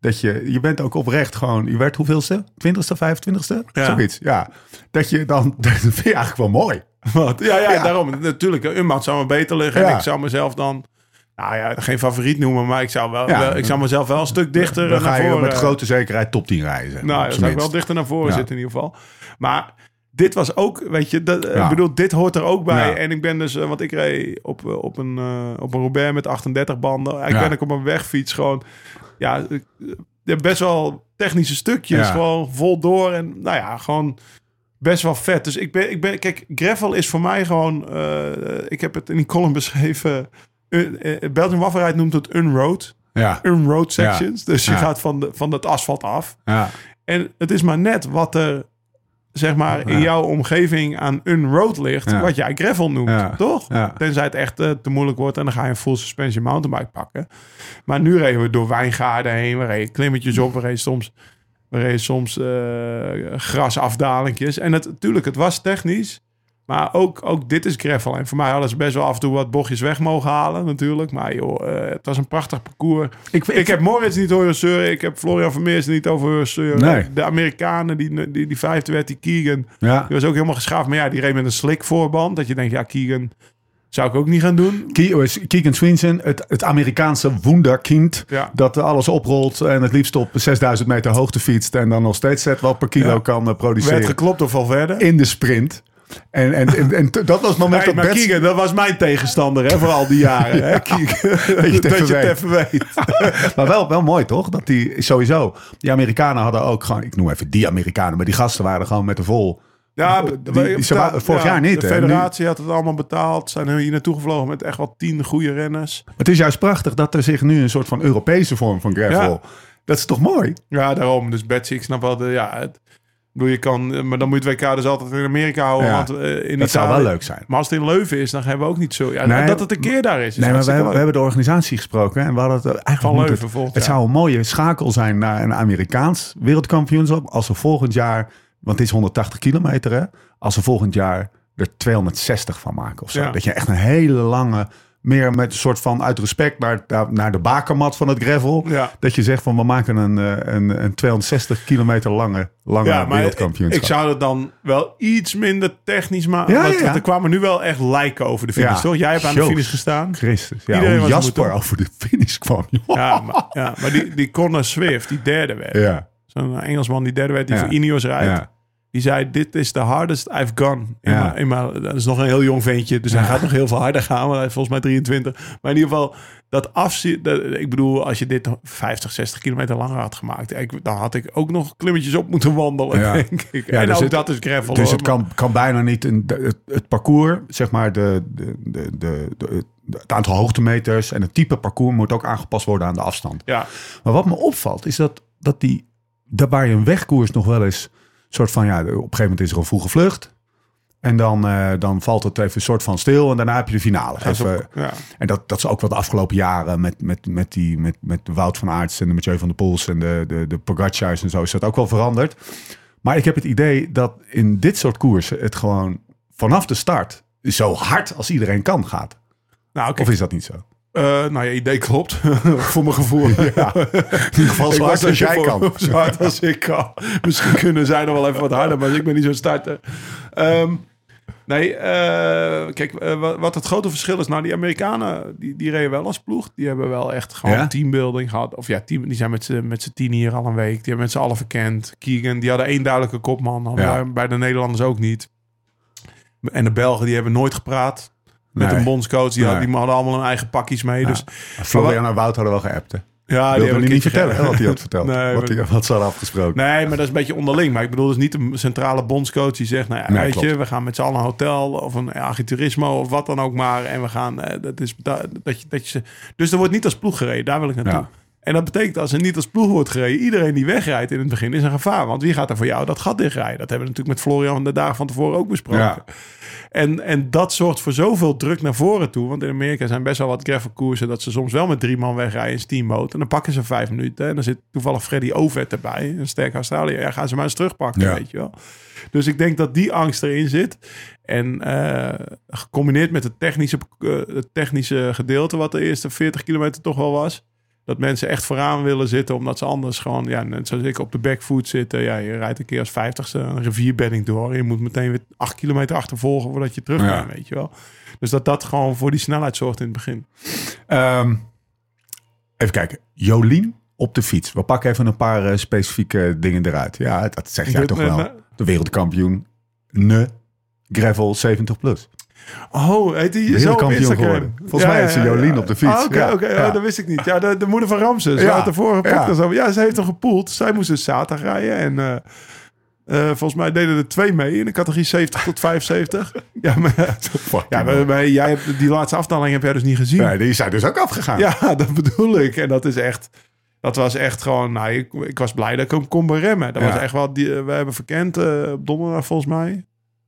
[SPEAKER 1] dat je, je bent ook oprecht gewoon, je werd hoeveelste? 20ste, 25ste?
[SPEAKER 3] Ja.
[SPEAKER 1] Zoiets, ja. Dat je dan, dat vind je eigenlijk wel mooi.
[SPEAKER 3] Wat? Ja, ja,
[SPEAKER 1] Ja.
[SPEAKER 3] daarom. Natuurlijk, een Unbound zou me beter liggen.
[SPEAKER 1] Ja.
[SPEAKER 3] En ik zou mezelf dan... Nou ja, geen favoriet noemen, maar ik zou, wel,
[SPEAKER 1] Ja.
[SPEAKER 3] wel- ik zou mezelf wel een stuk dichter
[SPEAKER 1] Dan ga
[SPEAKER 3] naar
[SPEAKER 1] je
[SPEAKER 3] voren...
[SPEAKER 1] met grote zekerheid top 10 reizen.
[SPEAKER 3] Nou, dan zou ik wel dichter naar voren zitten in ieder geval. Maar dit was ook, weet je, dat, eh,
[SPEAKER 1] Ja.
[SPEAKER 3] ik bedoel, dit hoort er ook bij.
[SPEAKER 1] Ja.
[SPEAKER 3] En ik ben dus, eh, want ik reed op, eh, op, een, op een Roubaix met 38 banden. Ik
[SPEAKER 1] Ja.
[SPEAKER 3] ben ook op een wegfiets gewoon, ja, eh, best wel technische stukjes,
[SPEAKER 1] Ja.
[SPEAKER 3] gewoon vol door. En nou ja, gewoon best wel vet. Dus ik ben, ik ben kijk, gravel is voor mij gewoon, eh, ik heb het in die column beschreven. Uh, uh, Belgian Waffenrijd noemt het unroad.
[SPEAKER 1] Ja,
[SPEAKER 3] Unroad sections. Dus je gaat van, de, van het asfalt af.
[SPEAKER 1] ja,
[SPEAKER 3] En het is maar net wat er, zeg maar, in jouw omgeving aan unroad ligt,
[SPEAKER 1] Ja.
[SPEAKER 3] wat jij gravel noemt, toch? Tenzij het echt eh, te moeilijk wordt en dan ga je een full suspension mountainbike pakken. Maar nu reden we door wijngaarden heen, we reden klimmetjes op, we reden soms, we reden soms eh grasafdalingjes. En het, natuurlijk, het was technisch. Maar ook, ook dit is gravel. En voor mij hadden ze best wel af en toe wat bochtjes weg mogen halen, natuurlijk. Maar joh, eh, het was een prachtig parcours.
[SPEAKER 1] Ik,
[SPEAKER 3] Ik heb Moritz niet horen zeuren. Ik heb Florian Vermeers niet over horen zeuren.
[SPEAKER 1] Nee.
[SPEAKER 3] De Amerikanen, die, die, die vijfde werd, die Keegan.
[SPEAKER 1] ja.
[SPEAKER 3] Die was ook helemaal geschaafd. Maar ja, die reed met een slick voorband. Dat je denkt, ja, Keegan zou ik ook niet gaan doen.
[SPEAKER 1] Ke- Keegan Swinson, het, het Amerikaanse wunderkind.
[SPEAKER 3] Ja.
[SPEAKER 1] Dat alles oprolt en het liefst op 6000 meter hoogte fietst. En dan nog steeds zet wat per kilo
[SPEAKER 3] Ja.
[SPEAKER 1] kan eh,
[SPEAKER 3] Werd
[SPEAKER 1] produceren
[SPEAKER 3] geklopt door Valverde.
[SPEAKER 1] in de sprint. En, en, en, dat was het moment
[SPEAKER 3] Nee,
[SPEAKER 1] dat
[SPEAKER 3] maar
[SPEAKER 1] Bets-
[SPEAKER 3] Keegan, dat was mijn tegenstander hè, voor al die jaren. Hè.
[SPEAKER 1] Dat je het even
[SPEAKER 3] dat je het
[SPEAKER 1] weet.
[SPEAKER 3] even weet.
[SPEAKER 1] Maar wel, wel mooi toch? Dat die sowieso. Die Amerikanen hadden ook gewoon. Ik noem even die Amerikanen. Maar die gasten waren gewoon met de vol.
[SPEAKER 3] Ja,
[SPEAKER 1] Die- waren- vorig
[SPEAKER 3] ja,
[SPEAKER 1] jaar niet,
[SPEAKER 3] De
[SPEAKER 1] hè?
[SPEAKER 3] federatie had het allemaal betaald. Zijn hier naartoe gevlogen met echt wel tien goede renners.
[SPEAKER 1] Het is juist prachtig dat er zich nu een soort van Europese vorm van gravel.
[SPEAKER 3] Ja.
[SPEAKER 1] Dat is toch mooi?
[SPEAKER 3] Ja, daarom. Dus Betsy, ik snap wel de... Ja, het, bedoel, je kan, maar dan moet je het WK dus altijd in Amerika houden.
[SPEAKER 1] Ja.
[SPEAKER 3] Want eh, in
[SPEAKER 1] Dat zou
[SPEAKER 3] Italië-
[SPEAKER 1] wel leuk zijn.
[SPEAKER 3] Maar als het in Leuven is, dan hebben we ook niet zo... Ja,
[SPEAKER 1] Nee,
[SPEAKER 3] dat het een keer daar is. is
[SPEAKER 1] Nee, maar we hebben, we hebben de organisatie gesproken. En we hadden het eigenlijk
[SPEAKER 3] Van Leuven
[SPEAKER 1] het,
[SPEAKER 3] volgend
[SPEAKER 1] het zou een mooie schakel zijn naar een Amerikaans wereldkampioenschap. Als we volgend jaar, want het is 180 kilometer hè. Als we volgend jaar er 260 van maken of zo.
[SPEAKER 3] Ja.
[SPEAKER 1] Dat je echt een hele lange, meer met een soort van uit respect naar, naar de bakermat van het gravel.
[SPEAKER 3] Ja.
[SPEAKER 1] Dat je zegt van we maken een, eh, een, een 260 kilometer lange, lange
[SPEAKER 3] Ja,
[SPEAKER 1] wereldkampioenschap.
[SPEAKER 3] ik zou het dan wel iets minder technisch maken.
[SPEAKER 1] Ja,
[SPEAKER 3] want, er kwamen nu wel echt lijken over de finish, toch? Jij hebt aan de finish gestaan.
[SPEAKER 1] Christus. Ja,
[SPEAKER 3] Iedereen
[SPEAKER 1] Jasper over de finish kwam.
[SPEAKER 3] Ja, maar, ja, maar die, die Connor Swift, die derde werd.
[SPEAKER 1] ja.
[SPEAKER 3] Zo'n Engelsman die derde werd, die voor Ineos rijdt. Die zei, dit is the hardest I've gone.
[SPEAKER 1] Ja.
[SPEAKER 3] in mijn- dat is nog een heel jong ventje, dus hij gaat nog heel veel harder gaan. Want hij is volgens mij 23. Maar in ieder geval, dat afzien... dat- Ik bedoel, als je dit 50, 60 kilometer langer had gemaakt... Ik, dan had ik ook nog klimmetjes op moeten wandelen,
[SPEAKER 1] Ja.
[SPEAKER 3] denk ik.
[SPEAKER 1] Ja,
[SPEAKER 3] en
[SPEAKER 1] dus
[SPEAKER 3] ook
[SPEAKER 1] het-
[SPEAKER 3] dat is gravel.
[SPEAKER 1] Dus
[SPEAKER 3] hoor,
[SPEAKER 1] het
[SPEAKER 3] maar-
[SPEAKER 1] kan, kan bijna niet. Een, het, het parcours, zeg maar, de, de, de, de, de- het aantal hoogtemeters en het type parcours moet ook aangepast worden aan de afstand.
[SPEAKER 3] Ja,
[SPEAKER 1] Maar wat me opvalt, is dat, dat die, daar waar je een wegkoers nog wel eens, soort van, ja, op een gegeven moment is er een vroege vlucht. En dan, eh, dan valt het even een soort van stil en daarna heb je de finale. Even-
[SPEAKER 3] ja.
[SPEAKER 1] en dat, dat is ook wat de afgelopen jaren met, met, met, die, met, met de Wout van Aerts en de Mathieu van der Poels en de, de, de Pogacars en zo is dat ook wel veranderd. Maar ik heb het idee dat in dit soort koersen het gewoon vanaf de start zo hard als iedereen kan gaat.
[SPEAKER 3] Nou.
[SPEAKER 1] Of is dat niet zo?
[SPEAKER 3] Eh, nou, je idee klopt. Voor mijn gevoel.
[SPEAKER 1] Ja, in ieder geval zo hard als jij kan.
[SPEAKER 3] Zo hard als ik kan. Misschien kunnen zij nog wel even wat harder, maar ik ben niet zo'n starter. Ehm, nee, eh, kijk, eh, wat, wat het grote verschil is... Nou, die Amerikanen, die, die reden wel als ploeg. Die hebben wel echt gewoon
[SPEAKER 1] Ja?
[SPEAKER 3] teambuilding gehad. Of ja, team, die zijn met z'n met z'n tien hier al een week. Die hebben met z'n allen verkend. Keegan, die hadden één duidelijke kopman.
[SPEAKER 1] Ja.
[SPEAKER 3] bij de Nederlanders ook niet. En de Belgen, die hebben nooit gepraat. Met
[SPEAKER 1] Nee.
[SPEAKER 3] een bondscoach. Die, had- die hadden allemaal hun eigen pakjes mee.
[SPEAKER 1] Ja.
[SPEAKER 3] Dus
[SPEAKER 1] Florian en Wout hadden wel geappt. hè?
[SPEAKER 3] ja,
[SPEAKER 1] Wilde
[SPEAKER 3] hebben
[SPEAKER 1] niet vertellen wat hij had verteld.
[SPEAKER 3] Nee,
[SPEAKER 1] wat, wat ze hadden afgesproken.
[SPEAKER 3] Nee, maar dat is een beetje onderling. Maar ik bedoel dus niet een centrale bondscoach die zegt... nou ja,
[SPEAKER 1] Nee,
[SPEAKER 3] weet
[SPEAKER 1] klopt.
[SPEAKER 3] je, we gaan met z'n allen een hotel... of een agriturismo of wat dan ook maar... en we gaan... eh, dat is, dat, dat je, dat je, dus er wordt niet als ploeg gereden. Daar wil ik naartoe.
[SPEAKER 1] Ja.
[SPEAKER 3] En dat betekent als er niet als ploeg wordt gereden... iedereen die wegrijdt in het begin is een gevaar. Want wie gaat er voor jou dat gat dichtrijden? Dat hebben we natuurlijk met Florian de dagen van tevoren ook besproken.
[SPEAKER 1] Ja.
[SPEAKER 3] En, en dat zorgt voor zoveel druk naar voren toe. Want in Amerika zijn best wel wat gravelkoersen... dat ze soms wel met drie man wegrijden in steamboat. En dan pakken ze vijf minuten. En dan zit toevallig Freddy Overt erbij. Een sterk Australië. Ja, gaan ze maar eens terugpakken,
[SPEAKER 1] Ja.
[SPEAKER 3] weet je wel. Dus ik denk dat die angst erin zit. En eh, gecombineerd met het technische, eh, het technische gedeelte... wat de eerste 40 kilometer toch wel was... Dat mensen echt vooraan willen zitten, omdat ze anders gewoon, ja, net zoals ik op de backfoot zitten. Ja, je rijdt een keer als vijftigste een rivierbedding door. En je moet meteen weer acht kilometer achtervolgen voordat je terug
[SPEAKER 1] Ja.
[SPEAKER 3] kan, weet je wel. Dus dat dat gewoon voor die snelheid zorgt in het begin.
[SPEAKER 1] Ehm, even kijken. Jolien op de fiets. We pakken even een paar eh, specifieke dingen eruit. Ja, dat zeg jij toch wel. De wereldkampioen. Ne. Gravel 70 plus.
[SPEAKER 3] Oh, heet die zo op Instagram?
[SPEAKER 1] geworden. Volgens mij heeft ze Jolien op de fiets.
[SPEAKER 3] Ah, Oké,
[SPEAKER 1] Ja,
[SPEAKER 3] oké,
[SPEAKER 1] ja.
[SPEAKER 3] oh, dat wist ik niet. Ja, de, de moeder van Ramses.
[SPEAKER 1] Ja,
[SPEAKER 3] de vorige
[SPEAKER 1] ja.
[SPEAKER 3] podcast over. Ja, ze heeft hem gepoeld. Zij moest dus zaterdag rijden. En eh, eh, volgens mij deden er twee mee in de categorie 70 tot 75. Ja, maar, ja, maar, maar jij hebt, die laatste afdaling heb jij dus niet gezien.
[SPEAKER 1] Nee, die zijn dus ook afgegaan.
[SPEAKER 3] Ja, dat bedoel ik. En dat is echt... Dat was echt gewoon... Nou, ik, ik was blij dat ik hem kon beremmen. Dat
[SPEAKER 1] Ja.
[SPEAKER 3] was echt wel... Die, we hebben verkend eh, op donderdag volgens mij.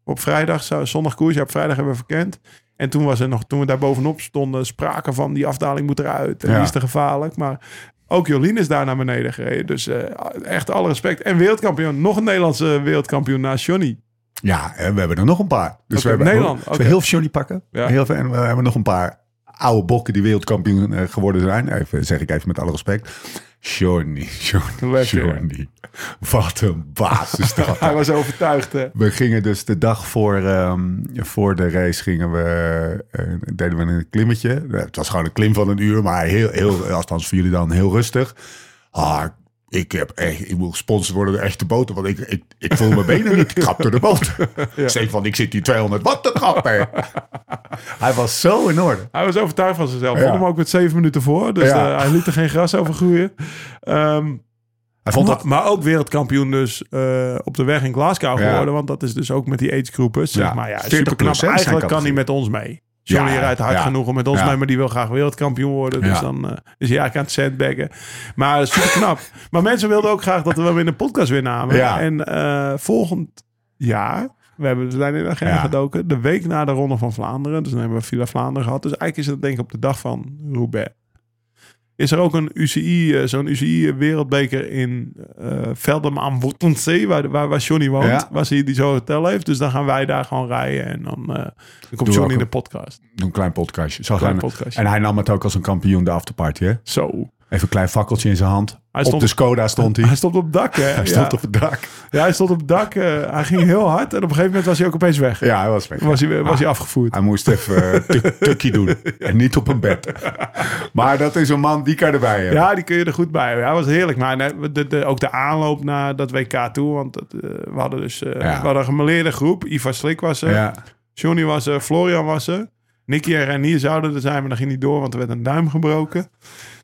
[SPEAKER 3] Op vrijdag, zo- zondag koers. Ja, op vrijdag hebben we verkend. En toen was er nog... Toen we daar bovenop stonden... Sprake van die afdaling moet eruit. En
[SPEAKER 1] Ja.
[SPEAKER 3] die is te gevaarlijk. Maar ook Jolien is daar naar beneden gereden. Dus eh, echt alle respect. En wereldkampioen. Nog een Nederlandse wereldkampioen naast Johnny.
[SPEAKER 1] Ja, en we hebben er nog een paar. Dus we hebben
[SPEAKER 3] Nederland,
[SPEAKER 1] we heel veel Johnny pakken.
[SPEAKER 3] Ja.
[SPEAKER 1] Heel veel, en we hebben nog een paar oude bokken die wereldkampioen eh, geworden zijn. Even, zeg ik even met alle respect. Johnny, Johnny. Wat een baas is dat.
[SPEAKER 3] Hij was overtuigd, hè?
[SPEAKER 1] We gingen dus de dag voor, ehm, voor de race gingen we, eh, deden we een klimmetje. Het was gewoon een klim van een uur, maar heel, heel, althans voor jullie dan heel rustig. Ah, ik heb echt, ik moet gesponsord worden door echte boten, want ik, ik, ik voel mijn benen niet. Ik trap door de boot. Stefan, ik zit hier 200 watt te trappen. Hij was zo in orde.
[SPEAKER 3] Hij was overtuigd van zichzelf.
[SPEAKER 1] Ja.
[SPEAKER 3] Vond hem ook met zeven minuten voor. Dus
[SPEAKER 1] Ja.
[SPEAKER 3] eh, hij liet er geen gras over groeien. Ehm,
[SPEAKER 1] Hij vond
[SPEAKER 3] maar,
[SPEAKER 1] dat,
[SPEAKER 3] maar ook wereldkampioen dus eh, op de weg in Glasgow
[SPEAKER 1] Ja.
[SPEAKER 3] geworden. Want dat is dus ook met die agegroepen. Zeg
[SPEAKER 1] Ja.
[SPEAKER 3] maar ja,
[SPEAKER 1] 40
[SPEAKER 3] super knap. Eigenlijk kan hij met ons mee. Johnny
[SPEAKER 1] Ja,
[SPEAKER 3] rijdt hard
[SPEAKER 1] ja.
[SPEAKER 3] genoeg om met ons mee, maar die wil graag wereldkampioen worden. Dus dan eh, is hij eigenlijk aan het sandbaggen. Maar super knap. maar mensen wilden ook graag dat we hem in de podcast weer namen. En eh, volgend jaar, we, hebben, zijn in de agenda
[SPEAKER 1] Ja.
[SPEAKER 3] gedoken, de week na de Ronde van Vlaanderen. Dus dan hebben we Villa Vlaanderen gehad. Dus eigenlijk is het denk ik op de dag van Roubaix. Is er ook een UCI, eh, zo'n UCI wereldbeker in eh Veldam aan Wottensee, waar, waar, waar Johnny woont,
[SPEAKER 1] Ja.
[SPEAKER 3] waar ze die zo'n hotel heeft. Dus dan gaan wij daar gewoon rijden en dan, eh, dan komt Johnny in de podcast.
[SPEAKER 1] Een klein podcastje. Zo
[SPEAKER 3] Klein
[SPEAKER 1] gaan-
[SPEAKER 3] podcastje.
[SPEAKER 1] En hij nam het ook als een kampioen de afterparty. Hè?
[SPEAKER 3] Zo.
[SPEAKER 1] Even een klein fakkeltje in zijn hand.
[SPEAKER 3] Hij
[SPEAKER 1] Op
[SPEAKER 3] stond,
[SPEAKER 1] de Skoda stond hij.
[SPEAKER 3] hij stond op het dak, hè?
[SPEAKER 1] Hij stond
[SPEAKER 3] ja.
[SPEAKER 1] op het dak.
[SPEAKER 3] ja, hij stond op het dak. eh, hij ging heel hard. En op een gegeven moment was hij ook opeens weg.
[SPEAKER 1] Ja, hij was weg.
[SPEAKER 3] Was hij, was
[SPEAKER 1] Ah,
[SPEAKER 3] hij afgevoerd.
[SPEAKER 1] Hij moest even uh, tukkie doen. En niet op een bed. Maar dat is een man, die kan erbij hebben.
[SPEAKER 3] Ja, die kun je er goed bij. Ja, was heerlijk. Maar nee, de, de, ook de aanloop naar dat WK toe. Want dat, eh, we hadden dus
[SPEAKER 1] Ja.
[SPEAKER 3] we hadden een gemeleerde groep. Ivar Slik was er.
[SPEAKER 1] Ja.
[SPEAKER 3] Johnny was er. Florian was er. Nicky en Renier zouden er zijn, maar dat ging niet door, want er werd een duim gebroken.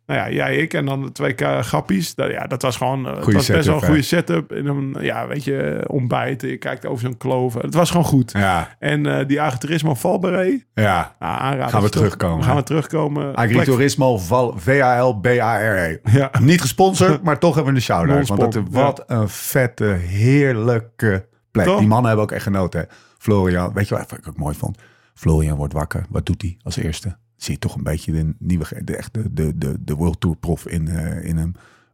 [SPEAKER 3] Nou ja, jij, ik en dan de twee grappies. Dat, ja, dat was gewoon eh, het was best wel een goede setup. En dan, ja, weet je, ontbijten. Je kijkt over zo'n kloven. Het was gewoon goed.
[SPEAKER 1] Ja,
[SPEAKER 3] En eh, die agriturismo Valberet.
[SPEAKER 1] ja.
[SPEAKER 3] Nou, aanraden.
[SPEAKER 1] Gaan we terugkomen,
[SPEAKER 3] Gaan we terugkomen.
[SPEAKER 1] Agriturismo Val- V-A-L-B-A-R-E.
[SPEAKER 3] Ja.
[SPEAKER 1] Niet gesponsord, maar toch hebben we een shout-out. Want dat, wat een vette, heerlijke plek.
[SPEAKER 3] Toch?
[SPEAKER 1] Die mannen hebben ook echt genoten. hè. Florian, weet je wat ik ook mooi vond? Florian wordt wakker. Wat doet hij als eerste? Zie je toch een beetje de nieuwe, de, echt de, de, de, World Tour prof in, eh, in hem.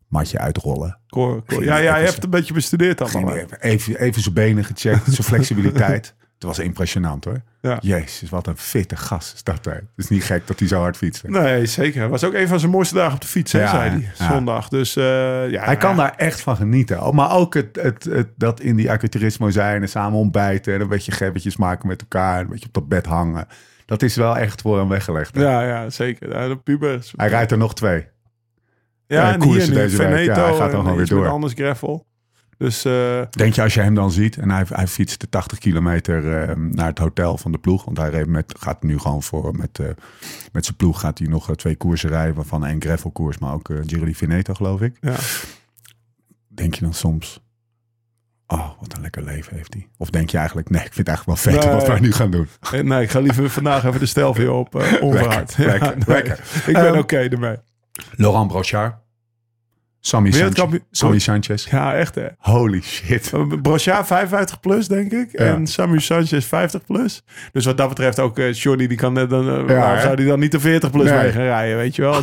[SPEAKER 1] Matje uitrollen.
[SPEAKER 3] Cor- Cor- Ja, ja, je hebt een beetje bestudeerd allemaal.
[SPEAKER 1] even, even, zijn benen gecheckt, zijn flexibiliteit. Het was impressionant hoor.
[SPEAKER 3] Ja.
[SPEAKER 1] Jezus, wat een fitte gast is dat. Hè. Het is niet gek dat hij zo hard fietst.
[SPEAKER 3] Nee, zeker. Het was ook een van zijn mooiste dagen op de fiets, hè,
[SPEAKER 1] Ja,
[SPEAKER 3] zei hij.
[SPEAKER 1] ja.
[SPEAKER 3] Zondag. Dus eh, ja,
[SPEAKER 1] Hij kan daar echt van genieten. Maar ook het, het, het, dat in die agriturismo zijn en samen ontbijten. En een beetje gebbetjes maken met elkaar. en Een beetje op dat bed hangen. Dat is wel echt voor hem weggelegd. hè.
[SPEAKER 3] Ja, ja, zeker. Ja, de pubers.
[SPEAKER 1] Hij rijdt er nog twee.
[SPEAKER 3] Ja,
[SPEAKER 1] Ja,
[SPEAKER 3] en
[SPEAKER 1] koersen
[SPEAKER 3] hier nu
[SPEAKER 1] deze week. Ja, hij gaat dan gewoon weer door.
[SPEAKER 3] anders gravel. Dus eh,
[SPEAKER 1] Denk je als je hem dan ziet en hij, hij fietst de 80 kilometer eh, naar het hotel van de ploeg. Want hij met, gaat nu gewoon voor met, eh, met zijn ploeg gaat hij nog eh, twee koersen rijden. Waarvan één gravelkoers, maar ook Giro di Veneto geloof ik.
[SPEAKER 3] ja.
[SPEAKER 1] Denk je dan soms, oh wat een lekker leven heeft hij. Of denk je eigenlijk, nee ik vind het eigenlijk wel vet
[SPEAKER 3] Nee.
[SPEAKER 1] wat wij nu gaan doen.
[SPEAKER 3] Eh, Nee, ik ga liever vandaag even de stel weer op. eh onverhard.
[SPEAKER 1] Lekker,
[SPEAKER 3] Ja,
[SPEAKER 1] lekker.
[SPEAKER 3] Ik ben
[SPEAKER 1] Ehm,
[SPEAKER 3] oké ermee.
[SPEAKER 1] Laurent Brochard. Sammy, Sanchez. Sammy.
[SPEAKER 3] Ja, echt hè.
[SPEAKER 1] Holy shit.
[SPEAKER 3] Brochard 55 plus, denk ik.
[SPEAKER 1] Ja.
[SPEAKER 3] En Samu Sanchez 50 plus. Dus wat dat betreft ook uh, Johnny, die kan net dan... eh,
[SPEAKER 1] Ja,
[SPEAKER 3] zou die dan niet de 40 plus
[SPEAKER 1] Nee.
[SPEAKER 3] mee gaan rijden, weet je wel?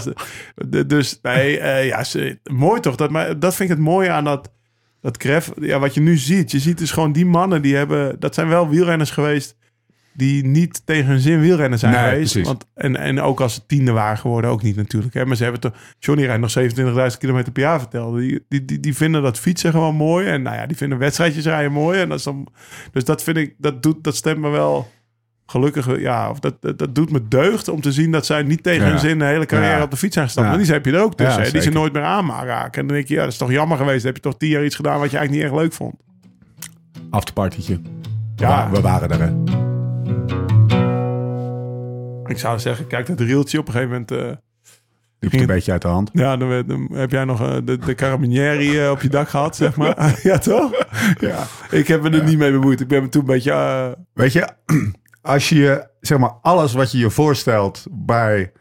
[SPEAKER 3] Dus nee, eh, ja, mooi toch? Dat, maar dat vind ik het mooie aan dat, dat gref. Ja, wat je nu ziet. Je ziet dus gewoon die mannen die hebben... Dat zijn wel wielrenners geweest die niet tegen hun zin wielrennen zijn
[SPEAKER 1] Nee,
[SPEAKER 3] geweest.
[SPEAKER 1] precies.
[SPEAKER 3] Want, en, en ook als ze tiende waren geworden, ook niet natuurlijk. Hè? Maar ze hebben toch... Johnny rijdt nog 27.000 kilometer per jaar vertelde. Die, die, die, die vinden dat fietsen gewoon mooi. En nou ja, die vinden wedstrijdjes rijden mooi. En dat is dan, dus dat vind ik... Dat, doet, dat stemt me wel gelukkig... Ja, of dat, dat, dat doet me deugd om te zien dat zij niet tegen
[SPEAKER 1] Ja.
[SPEAKER 3] hun zin de hele carrière
[SPEAKER 1] Ja.
[SPEAKER 3] op de fiets zijn gestapt. Want die heb je er ook tussen. Hè, die ze nooit meer aan raken. En dan denk je, ja, dat is toch jammer geweest. Dan heb je toch tien jaar iets gedaan wat je eigenlijk niet echt leuk vond.
[SPEAKER 1] Afterpartytje.
[SPEAKER 3] Ja.
[SPEAKER 1] We waren er hè.
[SPEAKER 3] Ik zou zeggen, kijk dat rieltje op een gegeven moment... eh,
[SPEAKER 1] Liep het een beetje uit de hand.
[SPEAKER 3] Ja, dan, heb jij nog eh, de, de carabinieri eh, op je dak gehad, zeg maar. ja, toch?
[SPEAKER 1] Ja.
[SPEAKER 3] Ik heb me er niet mee bemoeid. Ik ben me toen een beetje...
[SPEAKER 1] Weet je, als je zeg maar alles wat je je voorstelt bij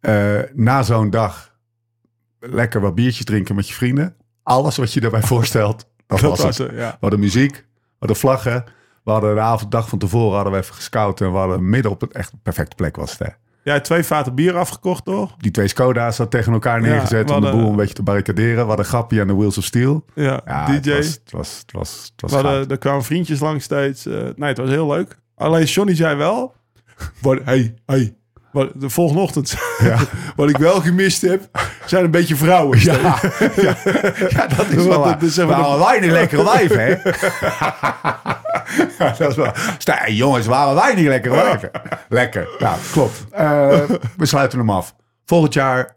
[SPEAKER 1] eh, na zo'n dag lekker wat biertjes drinken met je vrienden. Alles wat je daarbij voorstelt, dat,
[SPEAKER 3] dat
[SPEAKER 1] was
[SPEAKER 3] was
[SPEAKER 1] het.
[SPEAKER 3] ja.
[SPEAKER 1] We hadden muziek, we hadden vlaggen. We hadden de avond, dag van tevoren hadden we even gescout. En we hadden midden op het echt perfecte plek was het. Hè.
[SPEAKER 3] Jij hebt twee vaten bier afgekocht, toch?
[SPEAKER 1] Die twee Skoda's had tegen elkaar
[SPEAKER 3] Ja,
[SPEAKER 1] neergezet om de boel een beetje te barricaderen. We hadden Grappie aan de Wheels of Steel.
[SPEAKER 3] Ja,
[SPEAKER 1] Ja,
[SPEAKER 3] DJ.
[SPEAKER 1] Het was, het was, het was, het was
[SPEAKER 3] we hadden, er kwamen vriendjes langs steeds. eh, nee, het was heel leuk. Alleen Johnny zei wel... Wat, hey, hey. Wat, de volgende ochtend...
[SPEAKER 1] Ja.
[SPEAKER 3] wat ik wel gemist heb... zijn een beetje vrouwen.
[SPEAKER 1] Ja, ja, ja, dat is wel
[SPEAKER 3] dat zeg maar de-
[SPEAKER 1] wij niet lekkere wijven, hè? ja, dat is wel... Jongens, waren wij niet lekkere wijven? Lekker, ja, klopt. Eh, we sluiten hem af. Volgend jaar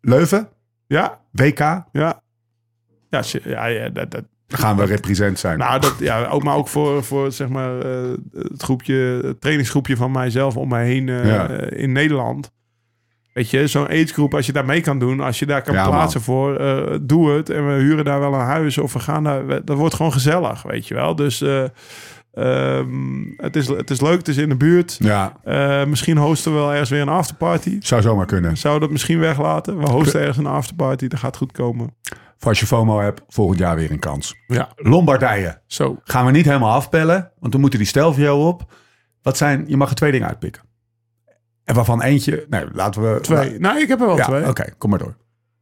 [SPEAKER 1] Leuven,
[SPEAKER 3] Ja,
[SPEAKER 1] WK.
[SPEAKER 3] ja. Ja, ja, ja dat, dat,
[SPEAKER 1] Gaan we represent zijn.
[SPEAKER 3] Nou, dat, ja, ook maar ook voor, voor zeg maar, eh, het groepje, het trainingsgroepje van mijzelf om mij heen eh,
[SPEAKER 1] Ja.
[SPEAKER 3] in Nederland. Weet je, zo'n aidsgroep, als je daar mee kan doen, als je daar kan
[SPEAKER 1] Ja,
[SPEAKER 3] plaatsen voor, eh, doe het. En we huren daar wel een huis of we gaan daar, dat wordt gewoon gezellig, weet je wel. Dus eh, ehm, het, is, het is leuk, het is in de buurt.
[SPEAKER 1] ja,
[SPEAKER 3] misschien hosten we wel ergens weer een afterparty.
[SPEAKER 1] zou zomaar kunnen.
[SPEAKER 3] Zou dat misschien weglaten? We hosten ergens een afterparty, dat gaat goed komen.
[SPEAKER 1] Voor als je FOMO hebt, volgend jaar weer een kans.
[SPEAKER 3] Ja,
[SPEAKER 1] Lombardije.
[SPEAKER 3] zo.
[SPEAKER 1] Gaan we niet helemaal afpellen, want dan moeten die Stelvio op. Wat zijn, je mag er twee dingen uitpikken. En waarvan eentje, nee, laten we...
[SPEAKER 3] Twee. Nou, ik heb er wel
[SPEAKER 1] Ja,
[SPEAKER 3] twee.
[SPEAKER 1] oké, kom maar door.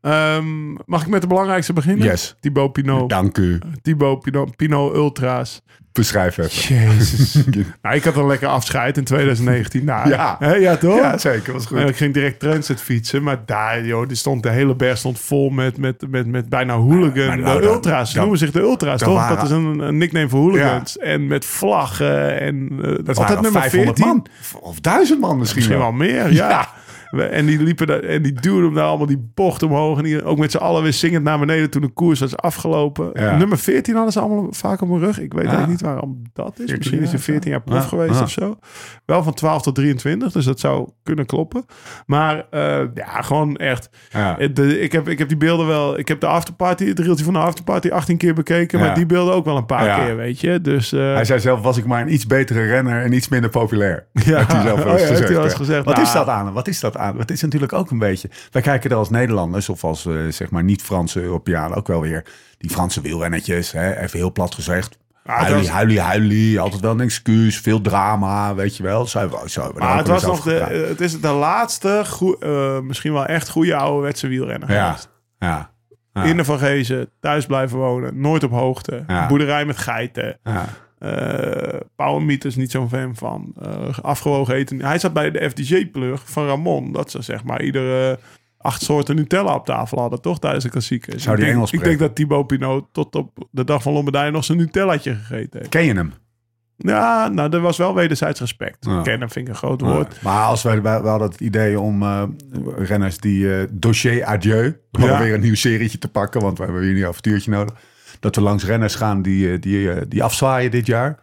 [SPEAKER 3] Ehm, mag ik met de belangrijkste beginnen?
[SPEAKER 1] Yes.
[SPEAKER 3] Thibaut Pinot.
[SPEAKER 1] Dank u.
[SPEAKER 3] Thibaut Pinot, Pinot Ultra's.
[SPEAKER 1] Beschrijf even.
[SPEAKER 3] Jezus. nou, ik had een lekker afscheid in 2019. Nou,
[SPEAKER 1] Ja.
[SPEAKER 3] Hè, ja toch?
[SPEAKER 1] Ja, zeker. Was goed.
[SPEAKER 3] En ik ging direct Transit fietsen. Maar daar, joh, die stond, de hele berg stond vol met, met, met, met bijna hooligan.
[SPEAKER 1] Nou,
[SPEAKER 3] de
[SPEAKER 1] dat-
[SPEAKER 3] ultra's.
[SPEAKER 1] Dat-
[SPEAKER 3] noemen zich de ultra's, toch?
[SPEAKER 1] waren-
[SPEAKER 3] Dat is een, een nickname voor hooligans. En met vlaggen. En uh,
[SPEAKER 1] Dat waren
[SPEAKER 3] nummer
[SPEAKER 1] 500
[SPEAKER 3] 14.
[SPEAKER 1] man. Of 1000 man misschien,
[SPEAKER 3] Misschien wel meer, ja.
[SPEAKER 1] Ja.
[SPEAKER 3] En die liepen daar, en die duwden hem daar allemaal die bocht omhoog. En die ook met z'n allen weer zingend naar beneden toen de koers was afgelopen.
[SPEAKER 1] Ja.
[SPEAKER 3] Nummer 14 hadden ze allemaal vaak op mijn rug. Ik weet
[SPEAKER 1] Ja.
[SPEAKER 3] eigenlijk niet waarom dat is. Misschien is hij 14 jaar prof geweest of zo. Wel van 12 tot 23, dus dat zou kunnen kloppen. Maar eh, ja, gewoon echt. De, ik, heb, ik heb die beelden wel. Ik heb de afterparty, het reeltje van de afterparty 18 keer bekeken. Maar die beelden ook wel een paar keer, weet je. Dus eh,
[SPEAKER 1] Hij zei zelf, was ik maar een iets betere renner en iets minder populair.
[SPEAKER 3] Ja.
[SPEAKER 1] Heeft hij zelf wel
[SPEAKER 3] Oh
[SPEAKER 1] eens gezegd.
[SPEAKER 3] hij wel eens
[SPEAKER 1] ja.
[SPEAKER 3] gezegd.
[SPEAKER 1] Wat
[SPEAKER 3] Nou.
[SPEAKER 1] is dat aan? Wat is dat aan? Het is natuurlijk ook een beetje... Wij kijken er als Nederlanders of als eh, zeg maar niet-Franse Europeanen ook wel weer... Die Franse wielrennetjes, hè, even heel plat gezegd.
[SPEAKER 3] Ah,
[SPEAKER 1] huilie,
[SPEAKER 3] was-
[SPEAKER 1] huilie, huilie. Altijd wel een excuus. Veel drama, weet je wel. Zo, zo, we
[SPEAKER 3] Maar het was nog de, het is de laatste, eh, misschien wel echt goede ouderwetse wielrenner
[SPEAKER 1] Ja, ja, ja.
[SPEAKER 3] In de Van Gezen, thuis blijven wonen, nooit op hoogte.
[SPEAKER 1] Ja.
[SPEAKER 3] Boerderij met geiten.
[SPEAKER 1] ja.
[SPEAKER 3] Uh, Power Meters niet zo'n fan van. Eh, afgewogen eten. Hij zat bij de FDJ-plug van Ramon. Dat ze zeg maar iedere acht soorten Nutella op tafel hadden, toch? Tijdens de klassiekers.
[SPEAKER 1] Zou
[SPEAKER 3] ik
[SPEAKER 1] die
[SPEAKER 3] denk,
[SPEAKER 1] Engels
[SPEAKER 3] Ik denk dat Thibaut Pinot tot op de dag van Lombardije nog zijn Nutellaatje gegeten heeft.
[SPEAKER 1] Ken je hem?
[SPEAKER 3] Ja, nou, er was wel wederzijds respect.
[SPEAKER 1] Ja.
[SPEAKER 3] Kennen vind ik een groot woord.
[SPEAKER 1] Ja. Maar als wij, wij, we hadden het idee om eh, renners die eh, dossier adieu,
[SPEAKER 3] Ja.
[SPEAKER 1] weer een nieuw serietje te pakken, want we hebben hier een avontuurtje nodig. Dat we langs renners gaan die, eh, die, eh, die afzwaaien dit jaar.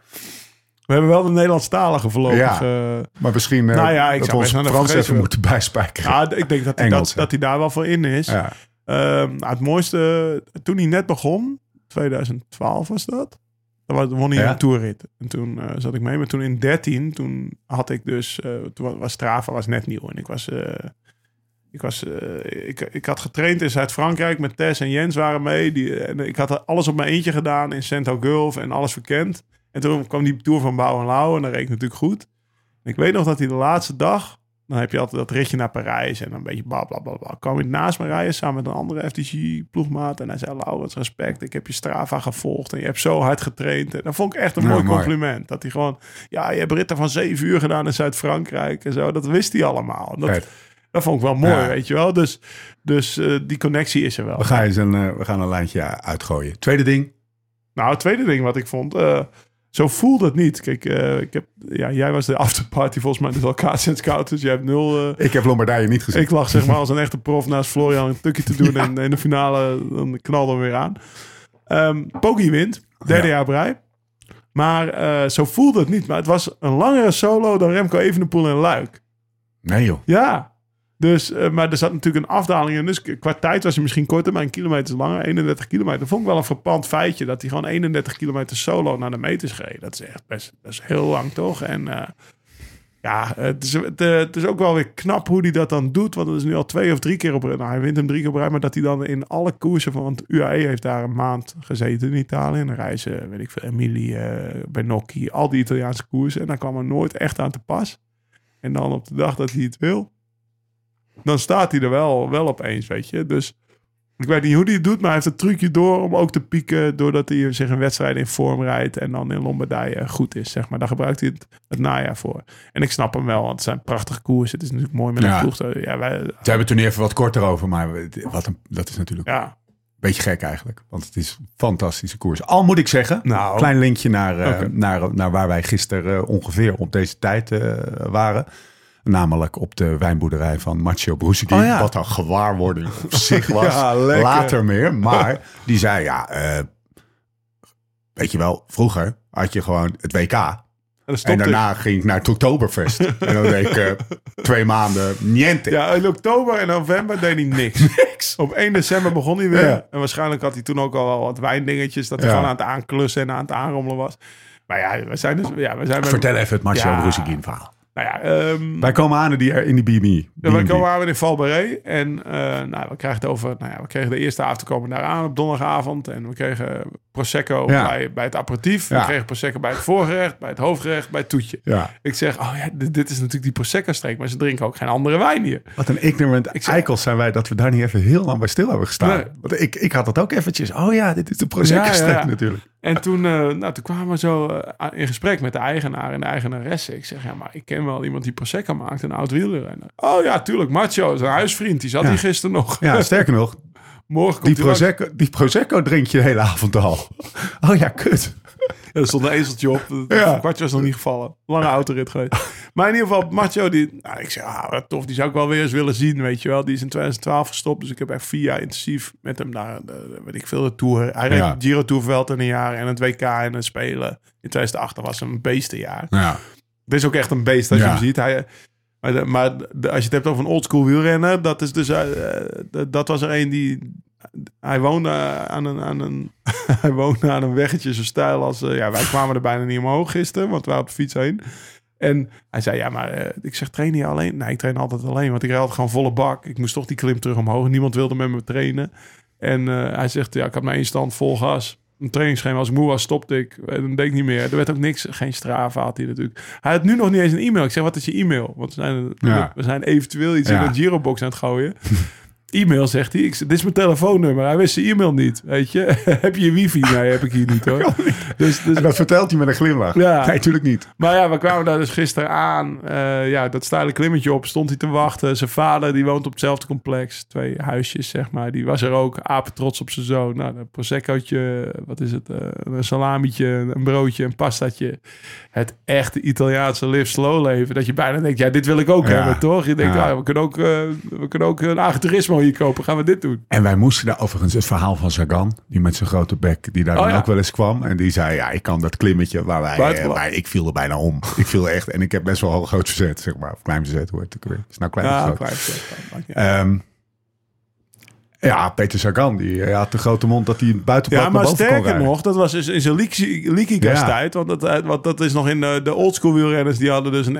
[SPEAKER 3] We hebben wel de Nederlandstalige voorlopig.
[SPEAKER 1] Ja.
[SPEAKER 3] eh,
[SPEAKER 1] Maar misschien
[SPEAKER 3] Nou ja, ik
[SPEAKER 1] dat
[SPEAKER 3] zou
[SPEAKER 1] we ons Frans even moeten bijspijkeren.
[SPEAKER 3] ja, ik denk dat hij,
[SPEAKER 1] Engels,
[SPEAKER 3] dat, dat hij daar wel voor in is.
[SPEAKER 1] Ja.
[SPEAKER 3] Ehm, nou, het mooiste, toen hij net begon, 2012 was dat. Dan was- won hij
[SPEAKER 1] Ja.
[SPEAKER 3] een toerrit. En toen zat ik mee. Maar toen in 13, toen had ik dus... toen was Strava was net nieuw. En ik was... ik, was eh, ik, ik had getraind in Zuid-Frankrijk met Tess en Jens waren mee. Die, en ik had alles op mijn eentje gedaan in Santo Gulf en alles verkend. En toen kwam die Tour van Bouw en Lauw en dat reed ik natuurlijk goed. En ik weet nog dat hij de laatste dag... Dan heb je altijd dat ritje naar Parijs en een beetje bla bla bla bla. Kwam hij naast me rijden samen met een andere FTG-ploegmaat. En hij zei, Laurens, respect. Ik heb je Strava gevolgd en je hebt zo hard getraind. En dat vond ik echt een
[SPEAKER 1] Ja,
[SPEAKER 3] mooi
[SPEAKER 1] mooi.
[SPEAKER 3] compliment. Dat hij gewoon, ja, je hebt ritten van zeven uur gedaan in Zuid-Frankrijk en zo. Dat wist hij allemaal. Dat. Dat vond ik wel mooi,
[SPEAKER 1] Ja.
[SPEAKER 3] weet je wel. Dus, dus eh, die connectie is er wel.
[SPEAKER 1] We gaan, eens een, eh, we gaan een lijntje uitgooien. Tweede ding.
[SPEAKER 3] Nou, het tweede ding wat ik vond... eh, zo voelde het niet. Kijk, eh, ik heb, ja, jij was de afterparty volgens mij dus al kaas en scout. Dus jij hebt nul... eh,
[SPEAKER 1] Ik heb Lombardije niet gezien.
[SPEAKER 3] Ik lag zeg maar als een echte prof naast Florian een tukje te doen. En in de finale dan knalde hem weer aan. Ehm Poggi wint. Derde
[SPEAKER 1] Ja.
[SPEAKER 3] jaar brei. Maar eh, zo voelde het niet. Maar het was een langere solo dan Remco Evenepoel en Luik.
[SPEAKER 1] Nee joh.
[SPEAKER 3] Ja. Dus, eh, maar er zat natuurlijk een afdaling in. Dus qua tijd was hij misschien korter, maar een kilometer langer. 31 kilometer. Vond ik wel een verpand feitje. Dat hij gewoon 31 kilometer solo naar de meters reed. Dat is echt best dat is heel lang, toch? En eh, ja, het is, eh, het is ook wel weer knap hoe hij dat dan doet. Want het is nu al twee of drie keer op. Nou, hij wint hem drie keer op rij. Maar dat hij dan in alle koersen van... Want UAE heeft daar een maand gezeten in Italië. En reizen, weet ik veel, Emili, eh Benocchi. Al die Italiaanse koersen. En dan kwam er nooit echt aan te pas. En dan op de dag dat hij het wil... Dan staat hij er wel, wel opeens, weet je. Dus ik weet niet hoe hij het doet, maar hij heeft het trucje door om ook te pieken. Doordat hij zich een wedstrijd in vorm rijdt en dan in Lombardije goed is, zeg maar. Daar gebruikt hij het, het najaar voor. En ik snap hem wel, want het zijn prachtige koersen. Het is natuurlijk mooi met
[SPEAKER 1] Ja.
[SPEAKER 3] een ploeg. Ja, wij,
[SPEAKER 1] Ze hebben het nu even wat korter over, maar wat een, dat is natuurlijk
[SPEAKER 3] ja.
[SPEAKER 1] een beetje gek eigenlijk. Want het is een fantastische koers. Al moet ik zeggen,
[SPEAKER 3] Nou.
[SPEAKER 1] klein linkje naar, eh, naar, naar waar wij gisteren eh, ongeveer op deze tijd eh, waren. Namelijk op de wijnboerderij van Macio Bruschi.
[SPEAKER 3] Oh ja.
[SPEAKER 1] Wat een gewaarwording op zich was.
[SPEAKER 3] Ja.
[SPEAKER 1] Later meer. Maar die zei, ja, eh, weet je wel, vroeger had je gewoon het WK.
[SPEAKER 3] En,
[SPEAKER 1] daarna ging ik naar het Oktoberfest. en dan deed ik eh, twee maanden niente.
[SPEAKER 3] Ja, in oktober en november deed hij niks.
[SPEAKER 1] Niks.
[SPEAKER 3] Op 1 december begon hij weer.
[SPEAKER 1] Ja.
[SPEAKER 3] En waarschijnlijk had hij toen ook al wel wat wijndingetjes. Dat hij gewoon aan het aanklussen en aan het aanrommelen was. Maar ja, we zijn dus... Ja, we zijn
[SPEAKER 1] Vertel even het Marcel
[SPEAKER 3] Ja.
[SPEAKER 1] Brusselin verhaal.
[SPEAKER 3] Nou ja, ehm,
[SPEAKER 1] Wij komen aan in die, in die BB.
[SPEAKER 3] ja, wij komen aan in Valbaré. En eh, nou, we krijgen het over. Nou ja, we kregen de eerste avond te komen daar aan op donderdagavond. En we kregen Prosecco
[SPEAKER 1] Ja.
[SPEAKER 3] bij, bij het aperitief. We kregen Prosecco bij het voorgerecht, bij het hoofdgerecht, bij het toetje. Ik zeg, oh ja, dit, dit is natuurlijk die Prosecco-streek. Maar ze drinken ook geen andere wijn hier.
[SPEAKER 1] Wat een ignorant
[SPEAKER 3] zeg-
[SPEAKER 1] eikels zijn wij dat we daar niet even heel lang bij stil hebben gestaan.
[SPEAKER 3] Nee.
[SPEAKER 1] Want ik, ik had dat ook eventjes. Oh ja, dit is de Prosecco-streek natuurlijk.
[SPEAKER 3] En toen, eh, nou, toen kwamen we zo eh, in gesprek met de eigenaar en de eigenaresse. Ik zeg, ja, maar ik ken wel iemand die Prosecco maakt, een oud wielrenner. Oh ja, tuurlijk, Macho, zijn huisvriend, die zat
[SPEAKER 1] Ja.
[SPEAKER 3] hier gisteren nog.
[SPEAKER 1] Ja, sterker nog,
[SPEAKER 3] Morgen
[SPEAKER 1] die. Prosecco, die Prosecco drink je de hele avond al. Oh ja, kut.
[SPEAKER 3] Ja, er stond een ezeltje op.
[SPEAKER 1] Ja.
[SPEAKER 3] kwartje was nog niet gevallen. Lange autorit geweest. Maar in ieder geval, Macho, die, nou, ik zeg, ah, wat tof, die zou ik wel weer eens willen zien, weet je wel. Die is in 2012 gestopt, dus ik heb echt vier jaar intensief met hem naar, de, weet ik veel, de Tour. Hij reed
[SPEAKER 1] Ja.
[SPEAKER 3] Giro Tourveld in een jaar en het WK en het Spelen. In 2008 was een beestenjaar.
[SPEAKER 1] Ja.
[SPEAKER 3] Het is ook echt een beest als je hem ziet. Hij, maar de- maar de- als je het hebt over een oldschool wielrenner, dat is dus, eh, eh, dat was er een die, hij woonde aan een, aan een, hij woonde aan een weggetje zo stijl als, eh, ja, wij kwamen er bijna niet omhoog gisteren, want we waren op de fiets heen. En hij zei, ja, maar eh, ik zeg, train je alleen? Nee, ik train altijd alleen, want ik rijd gewoon volle bak. Ik moest toch die klim terug omhoog. Niemand wilde met me trainen. En eh, hij zegt, ja, ik had mijn één stand vol gas. Een trainingsschema, als ik moe was, stopte ik. En dan deed ik niet meer. Er werd ook niks, geen strava had hij natuurlijk. Hij had nu nog niet eens een e-mail. Ik zeg, wat is je e-mail? Want we zijn,
[SPEAKER 1] Ja.
[SPEAKER 3] we zijn eventueel iets
[SPEAKER 1] Ja.
[SPEAKER 3] in de Girobox aan het gooien. E-mail, zegt hij. Ik, dit is mijn telefoonnummer. Hij wist zijn e-mail niet, weet je. heb je wifi? Nee, heb ik hier niet hoor. Dus, dus
[SPEAKER 1] En dat vertelt hij met een glimlach.
[SPEAKER 3] Ja.
[SPEAKER 1] Nee, natuurlijk niet.
[SPEAKER 3] maar ja, we kwamen daar dus gisteren aan. Eh, ja, dat steile klimmetje op stond hij te wachten. Zijn vader, die woont op hetzelfde complex. Twee huisjes, zeg maar. Die was er ook. Apen trots op zijn zoon. Nou, een proseccootje. Wat is het? eh, een salamietje, een broodje, een pastaatje. Het echte Italiaanse live slow leven. Dat je bijna denkt, ja, dit wil ik ook
[SPEAKER 1] Ja.
[SPEAKER 3] hebben, toch? Je denkt,
[SPEAKER 1] Ja.
[SPEAKER 3] ah, we, kunnen ook, eh, we kunnen ook een agriturismo hier kopen. Gaan we dit doen?
[SPEAKER 1] En wij moesten daar overigens het verhaal van Sagan, die met zijn grote bek, die daar
[SPEAKER 3] Oh,
[SPEAKER 1] dan
[SPEAKER 3] ja.
[SPEAKER 1] ook wel eens kwam. En die zei, ja, ik kan dat klimmetje waar wij, eh, waar ik viel er bijna om. Ik viel echt, en ik heb best wel een groot verzet, zeg maar. Of klein verzet, het ook weer. Is nou klein
[SPEAKER 3] Ja, klein, uit.
[SPEAKER 1] Ehm, ja, Peter Sagan, die eh, had de grote mond dat hij buitenblad
[SPEAKER 3] Ja, maar sterker nog, dat was dus in zijn Likigas
[SPEAKER 1] Ja.
[SPEAKER 3] tijd. Want dat, eh, want dat is nog in de, de oldschool wielrenners. Die hadden dus een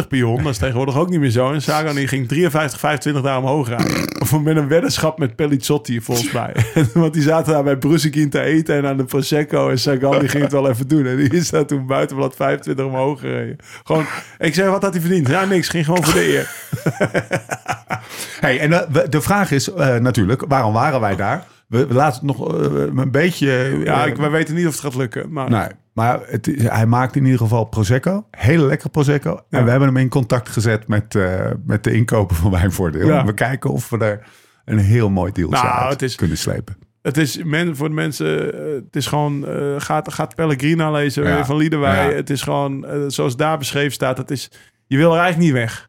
[SPEAKER 3] 11.25 pion. Dat is tegenwoordig ook niet meer zo. En Sagan die ging 53.25 daar omhoog rijden. Of met een weddenschap met Pellizzotti volgens mij. want die zaten daar bij Brusekin te eten en aan de Prosecco. En Sagan die ging het wel even doen. En die is daar toen buitenblad 25 omhoog gereden. Gewoon, ik zeg, wat had hij verdiend? Ja, niks. Ging gewoon voor de eer.
[SPEAKER 1] Hey, en eh, we- de vraag is eh, natuurlijk, waarom waren wij daar? We, we laten het nog eh, een beetje...
[SPEAKER 3] Ja,
[SPEAKER 1] eh,
[SPEAKER 3] ik, we weten niet of het gaat lukken. Maar
[SPEAKER 1] Nee, maar het, hij maakt in ieder geval Prosecco. Hele lekkere Prosecco. En we hebben hem in contact gezet met, eh, met de inkoper van Wijnvoordeel.
[SPEAKER 3] Ja.
[SPEAKER 1] We kijken of we er een heel mooi deal
[SPEAKER 3] Nou,
[SPEAKER 1] uit
[SPEAKER 3] is-
[SPEAKER 1] kunnen slepen.
[SPEAKER 3] Het is men, voor de mensen, eh, het is gewoon, eh, gaat, gaat Pellegrina lezen
[SPEAKER 1] Ja.
[SPEAKER 3] van Liederwij. Het is gewoon, eh, zoals daar beschreven staat, het is, je wil er eigenlijk niet weg.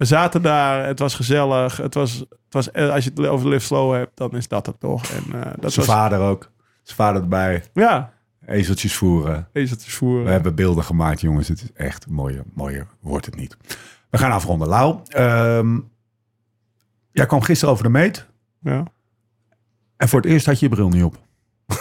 [SPEAKER 3] We zaten daar, het was gezellig. Het was, het was, eh, als je het over Live Slow hebt, dan is dat het toch. En eh, dat
[SPEAKER 1] Zijn
[SPEAKER 3] was,
[SPEAKER 1] vader ook. Zijn vader erbij.
[SPEAKER 3] ja,
[SPEAKER 1] Ezeltjes voeren.
[SPEAKER 3] ezeltjes voeren.
[SPEAKER 1] We hebben beelden gemaakt, jongens. Het is echt mooier. Mooier wordt het niet. We gaan afronden. Lau, ehm, jij kwam gisteren over de meet.
[SPEAKER 3] Ja.
[SPEAKER 1] En voor het eerst had je je bril niet op.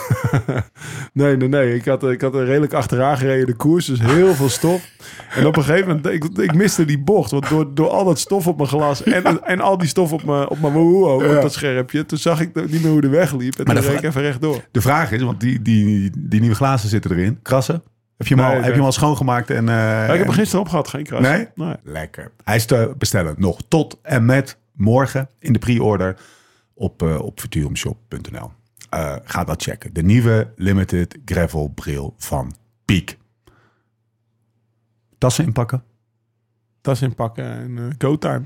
[SPEAKER 3] Nee, nee, nee. Ik had, ik had er redelijk achteraan gereden, de koers. Dus heel veel stof. En op een gegeven moment, ik, ik miste die bocht. Want door, door al dat stof op mijn glas en, en al die stof op mijn, op mijn woehoe
[SPEAKER 1] Ja.
[SPEAKER 3] op dat scherpje. Toen zag ik niet meer hoe de weg liep. En
[SPEAKER 1] Maar
[SPEAKER 3] toen reed ik even rechtdoor.
[SPEAKER 1] De vraag is, want die, die, die nieuwe glazen zitten erin. Krassen. Heb je hem,
[SPEAKER 3] Nee,
[SPEAKER 1] al, heb je hem al schoongemaakt? En, eh,
[SPEAKER 3] Ja, ik heb er gisteren op gehad, geen kras.
[SPEAKER 1] Nee?
[SPEAKER 3] nee.
[SPEAKER 1] Lekker. Hij is te bestellen nog tot en met morgen in de pre-order op, eh op futurumshop.nl. Eh, ga dat checken. De nieuwe limited gravel bril van Peak. Tassen inpakken,
[SPEAKER 3] Tas inpakken en eh, go time.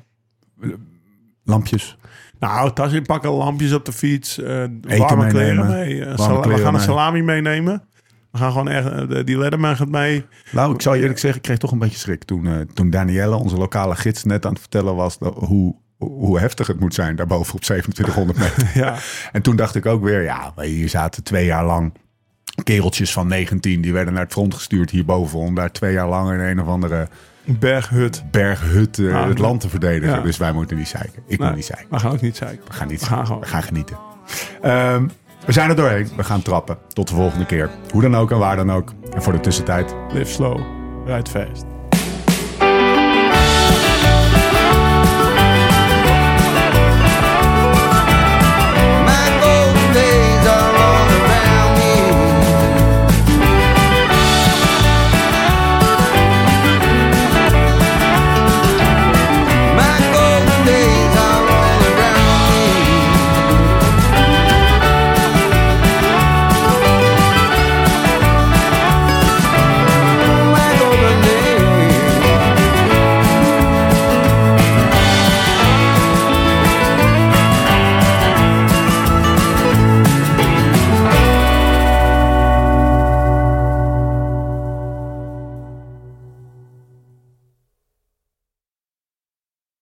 [SPEAKER 1] lampjes.
[SPEAKER 3] Nou, tas inpakken, lampjes op de fiets, eh warme kleren mee.
[SPEAKER 1] warme
[SPEAKER 3] we gaan een
[SPEAKER 1] mee.
[SPEAKER 3] salami meenemen. We gaan gewoon echt, de- die Letterman gaat mee.
[SPEAKER 1] Nou, ik zou je eerlijk zeggen, ik kreeg toch een beetje schrik toen, toen Danielle, onze lokale gids, net aan het vertellen was hoe, hoe heftig het moet zijn daarboven op 2700 meter.
[SPEAKER 3] Ja,
[SPEAKER 1] En toen dacht ik ook weer, ja, hier zaten twee jaar lang kereltjes van 19, die werden naar het front gestuurd hierboven om daar twee jaar lang in een of andere
[SPEAKER 3] berghut.
[SPEAKER 1] berghut eh,
[SPEAKER 3] Ah,
[SPEAKER 1] het land te verdedigen.
[SPEAKER 3] ja.
[SPEAKER 1] Dus wij moeten niet zeiken. Ik moet niet zeiken.
[SPEAKER 3] We gaan ook niet zeiken.
[SPEAKER 1] We gaan niet
[SPEAKER 3] We gaan
[SPEAKER 1] zeiken. We gaan genieten. Ehm, we zijn er doorheen. We gaan trappen. Tot de volgende keer. Hoe dan ook en waar dan ook. En voor de tussentijd,
[SPEAKER 3] Live slow, rijd fast.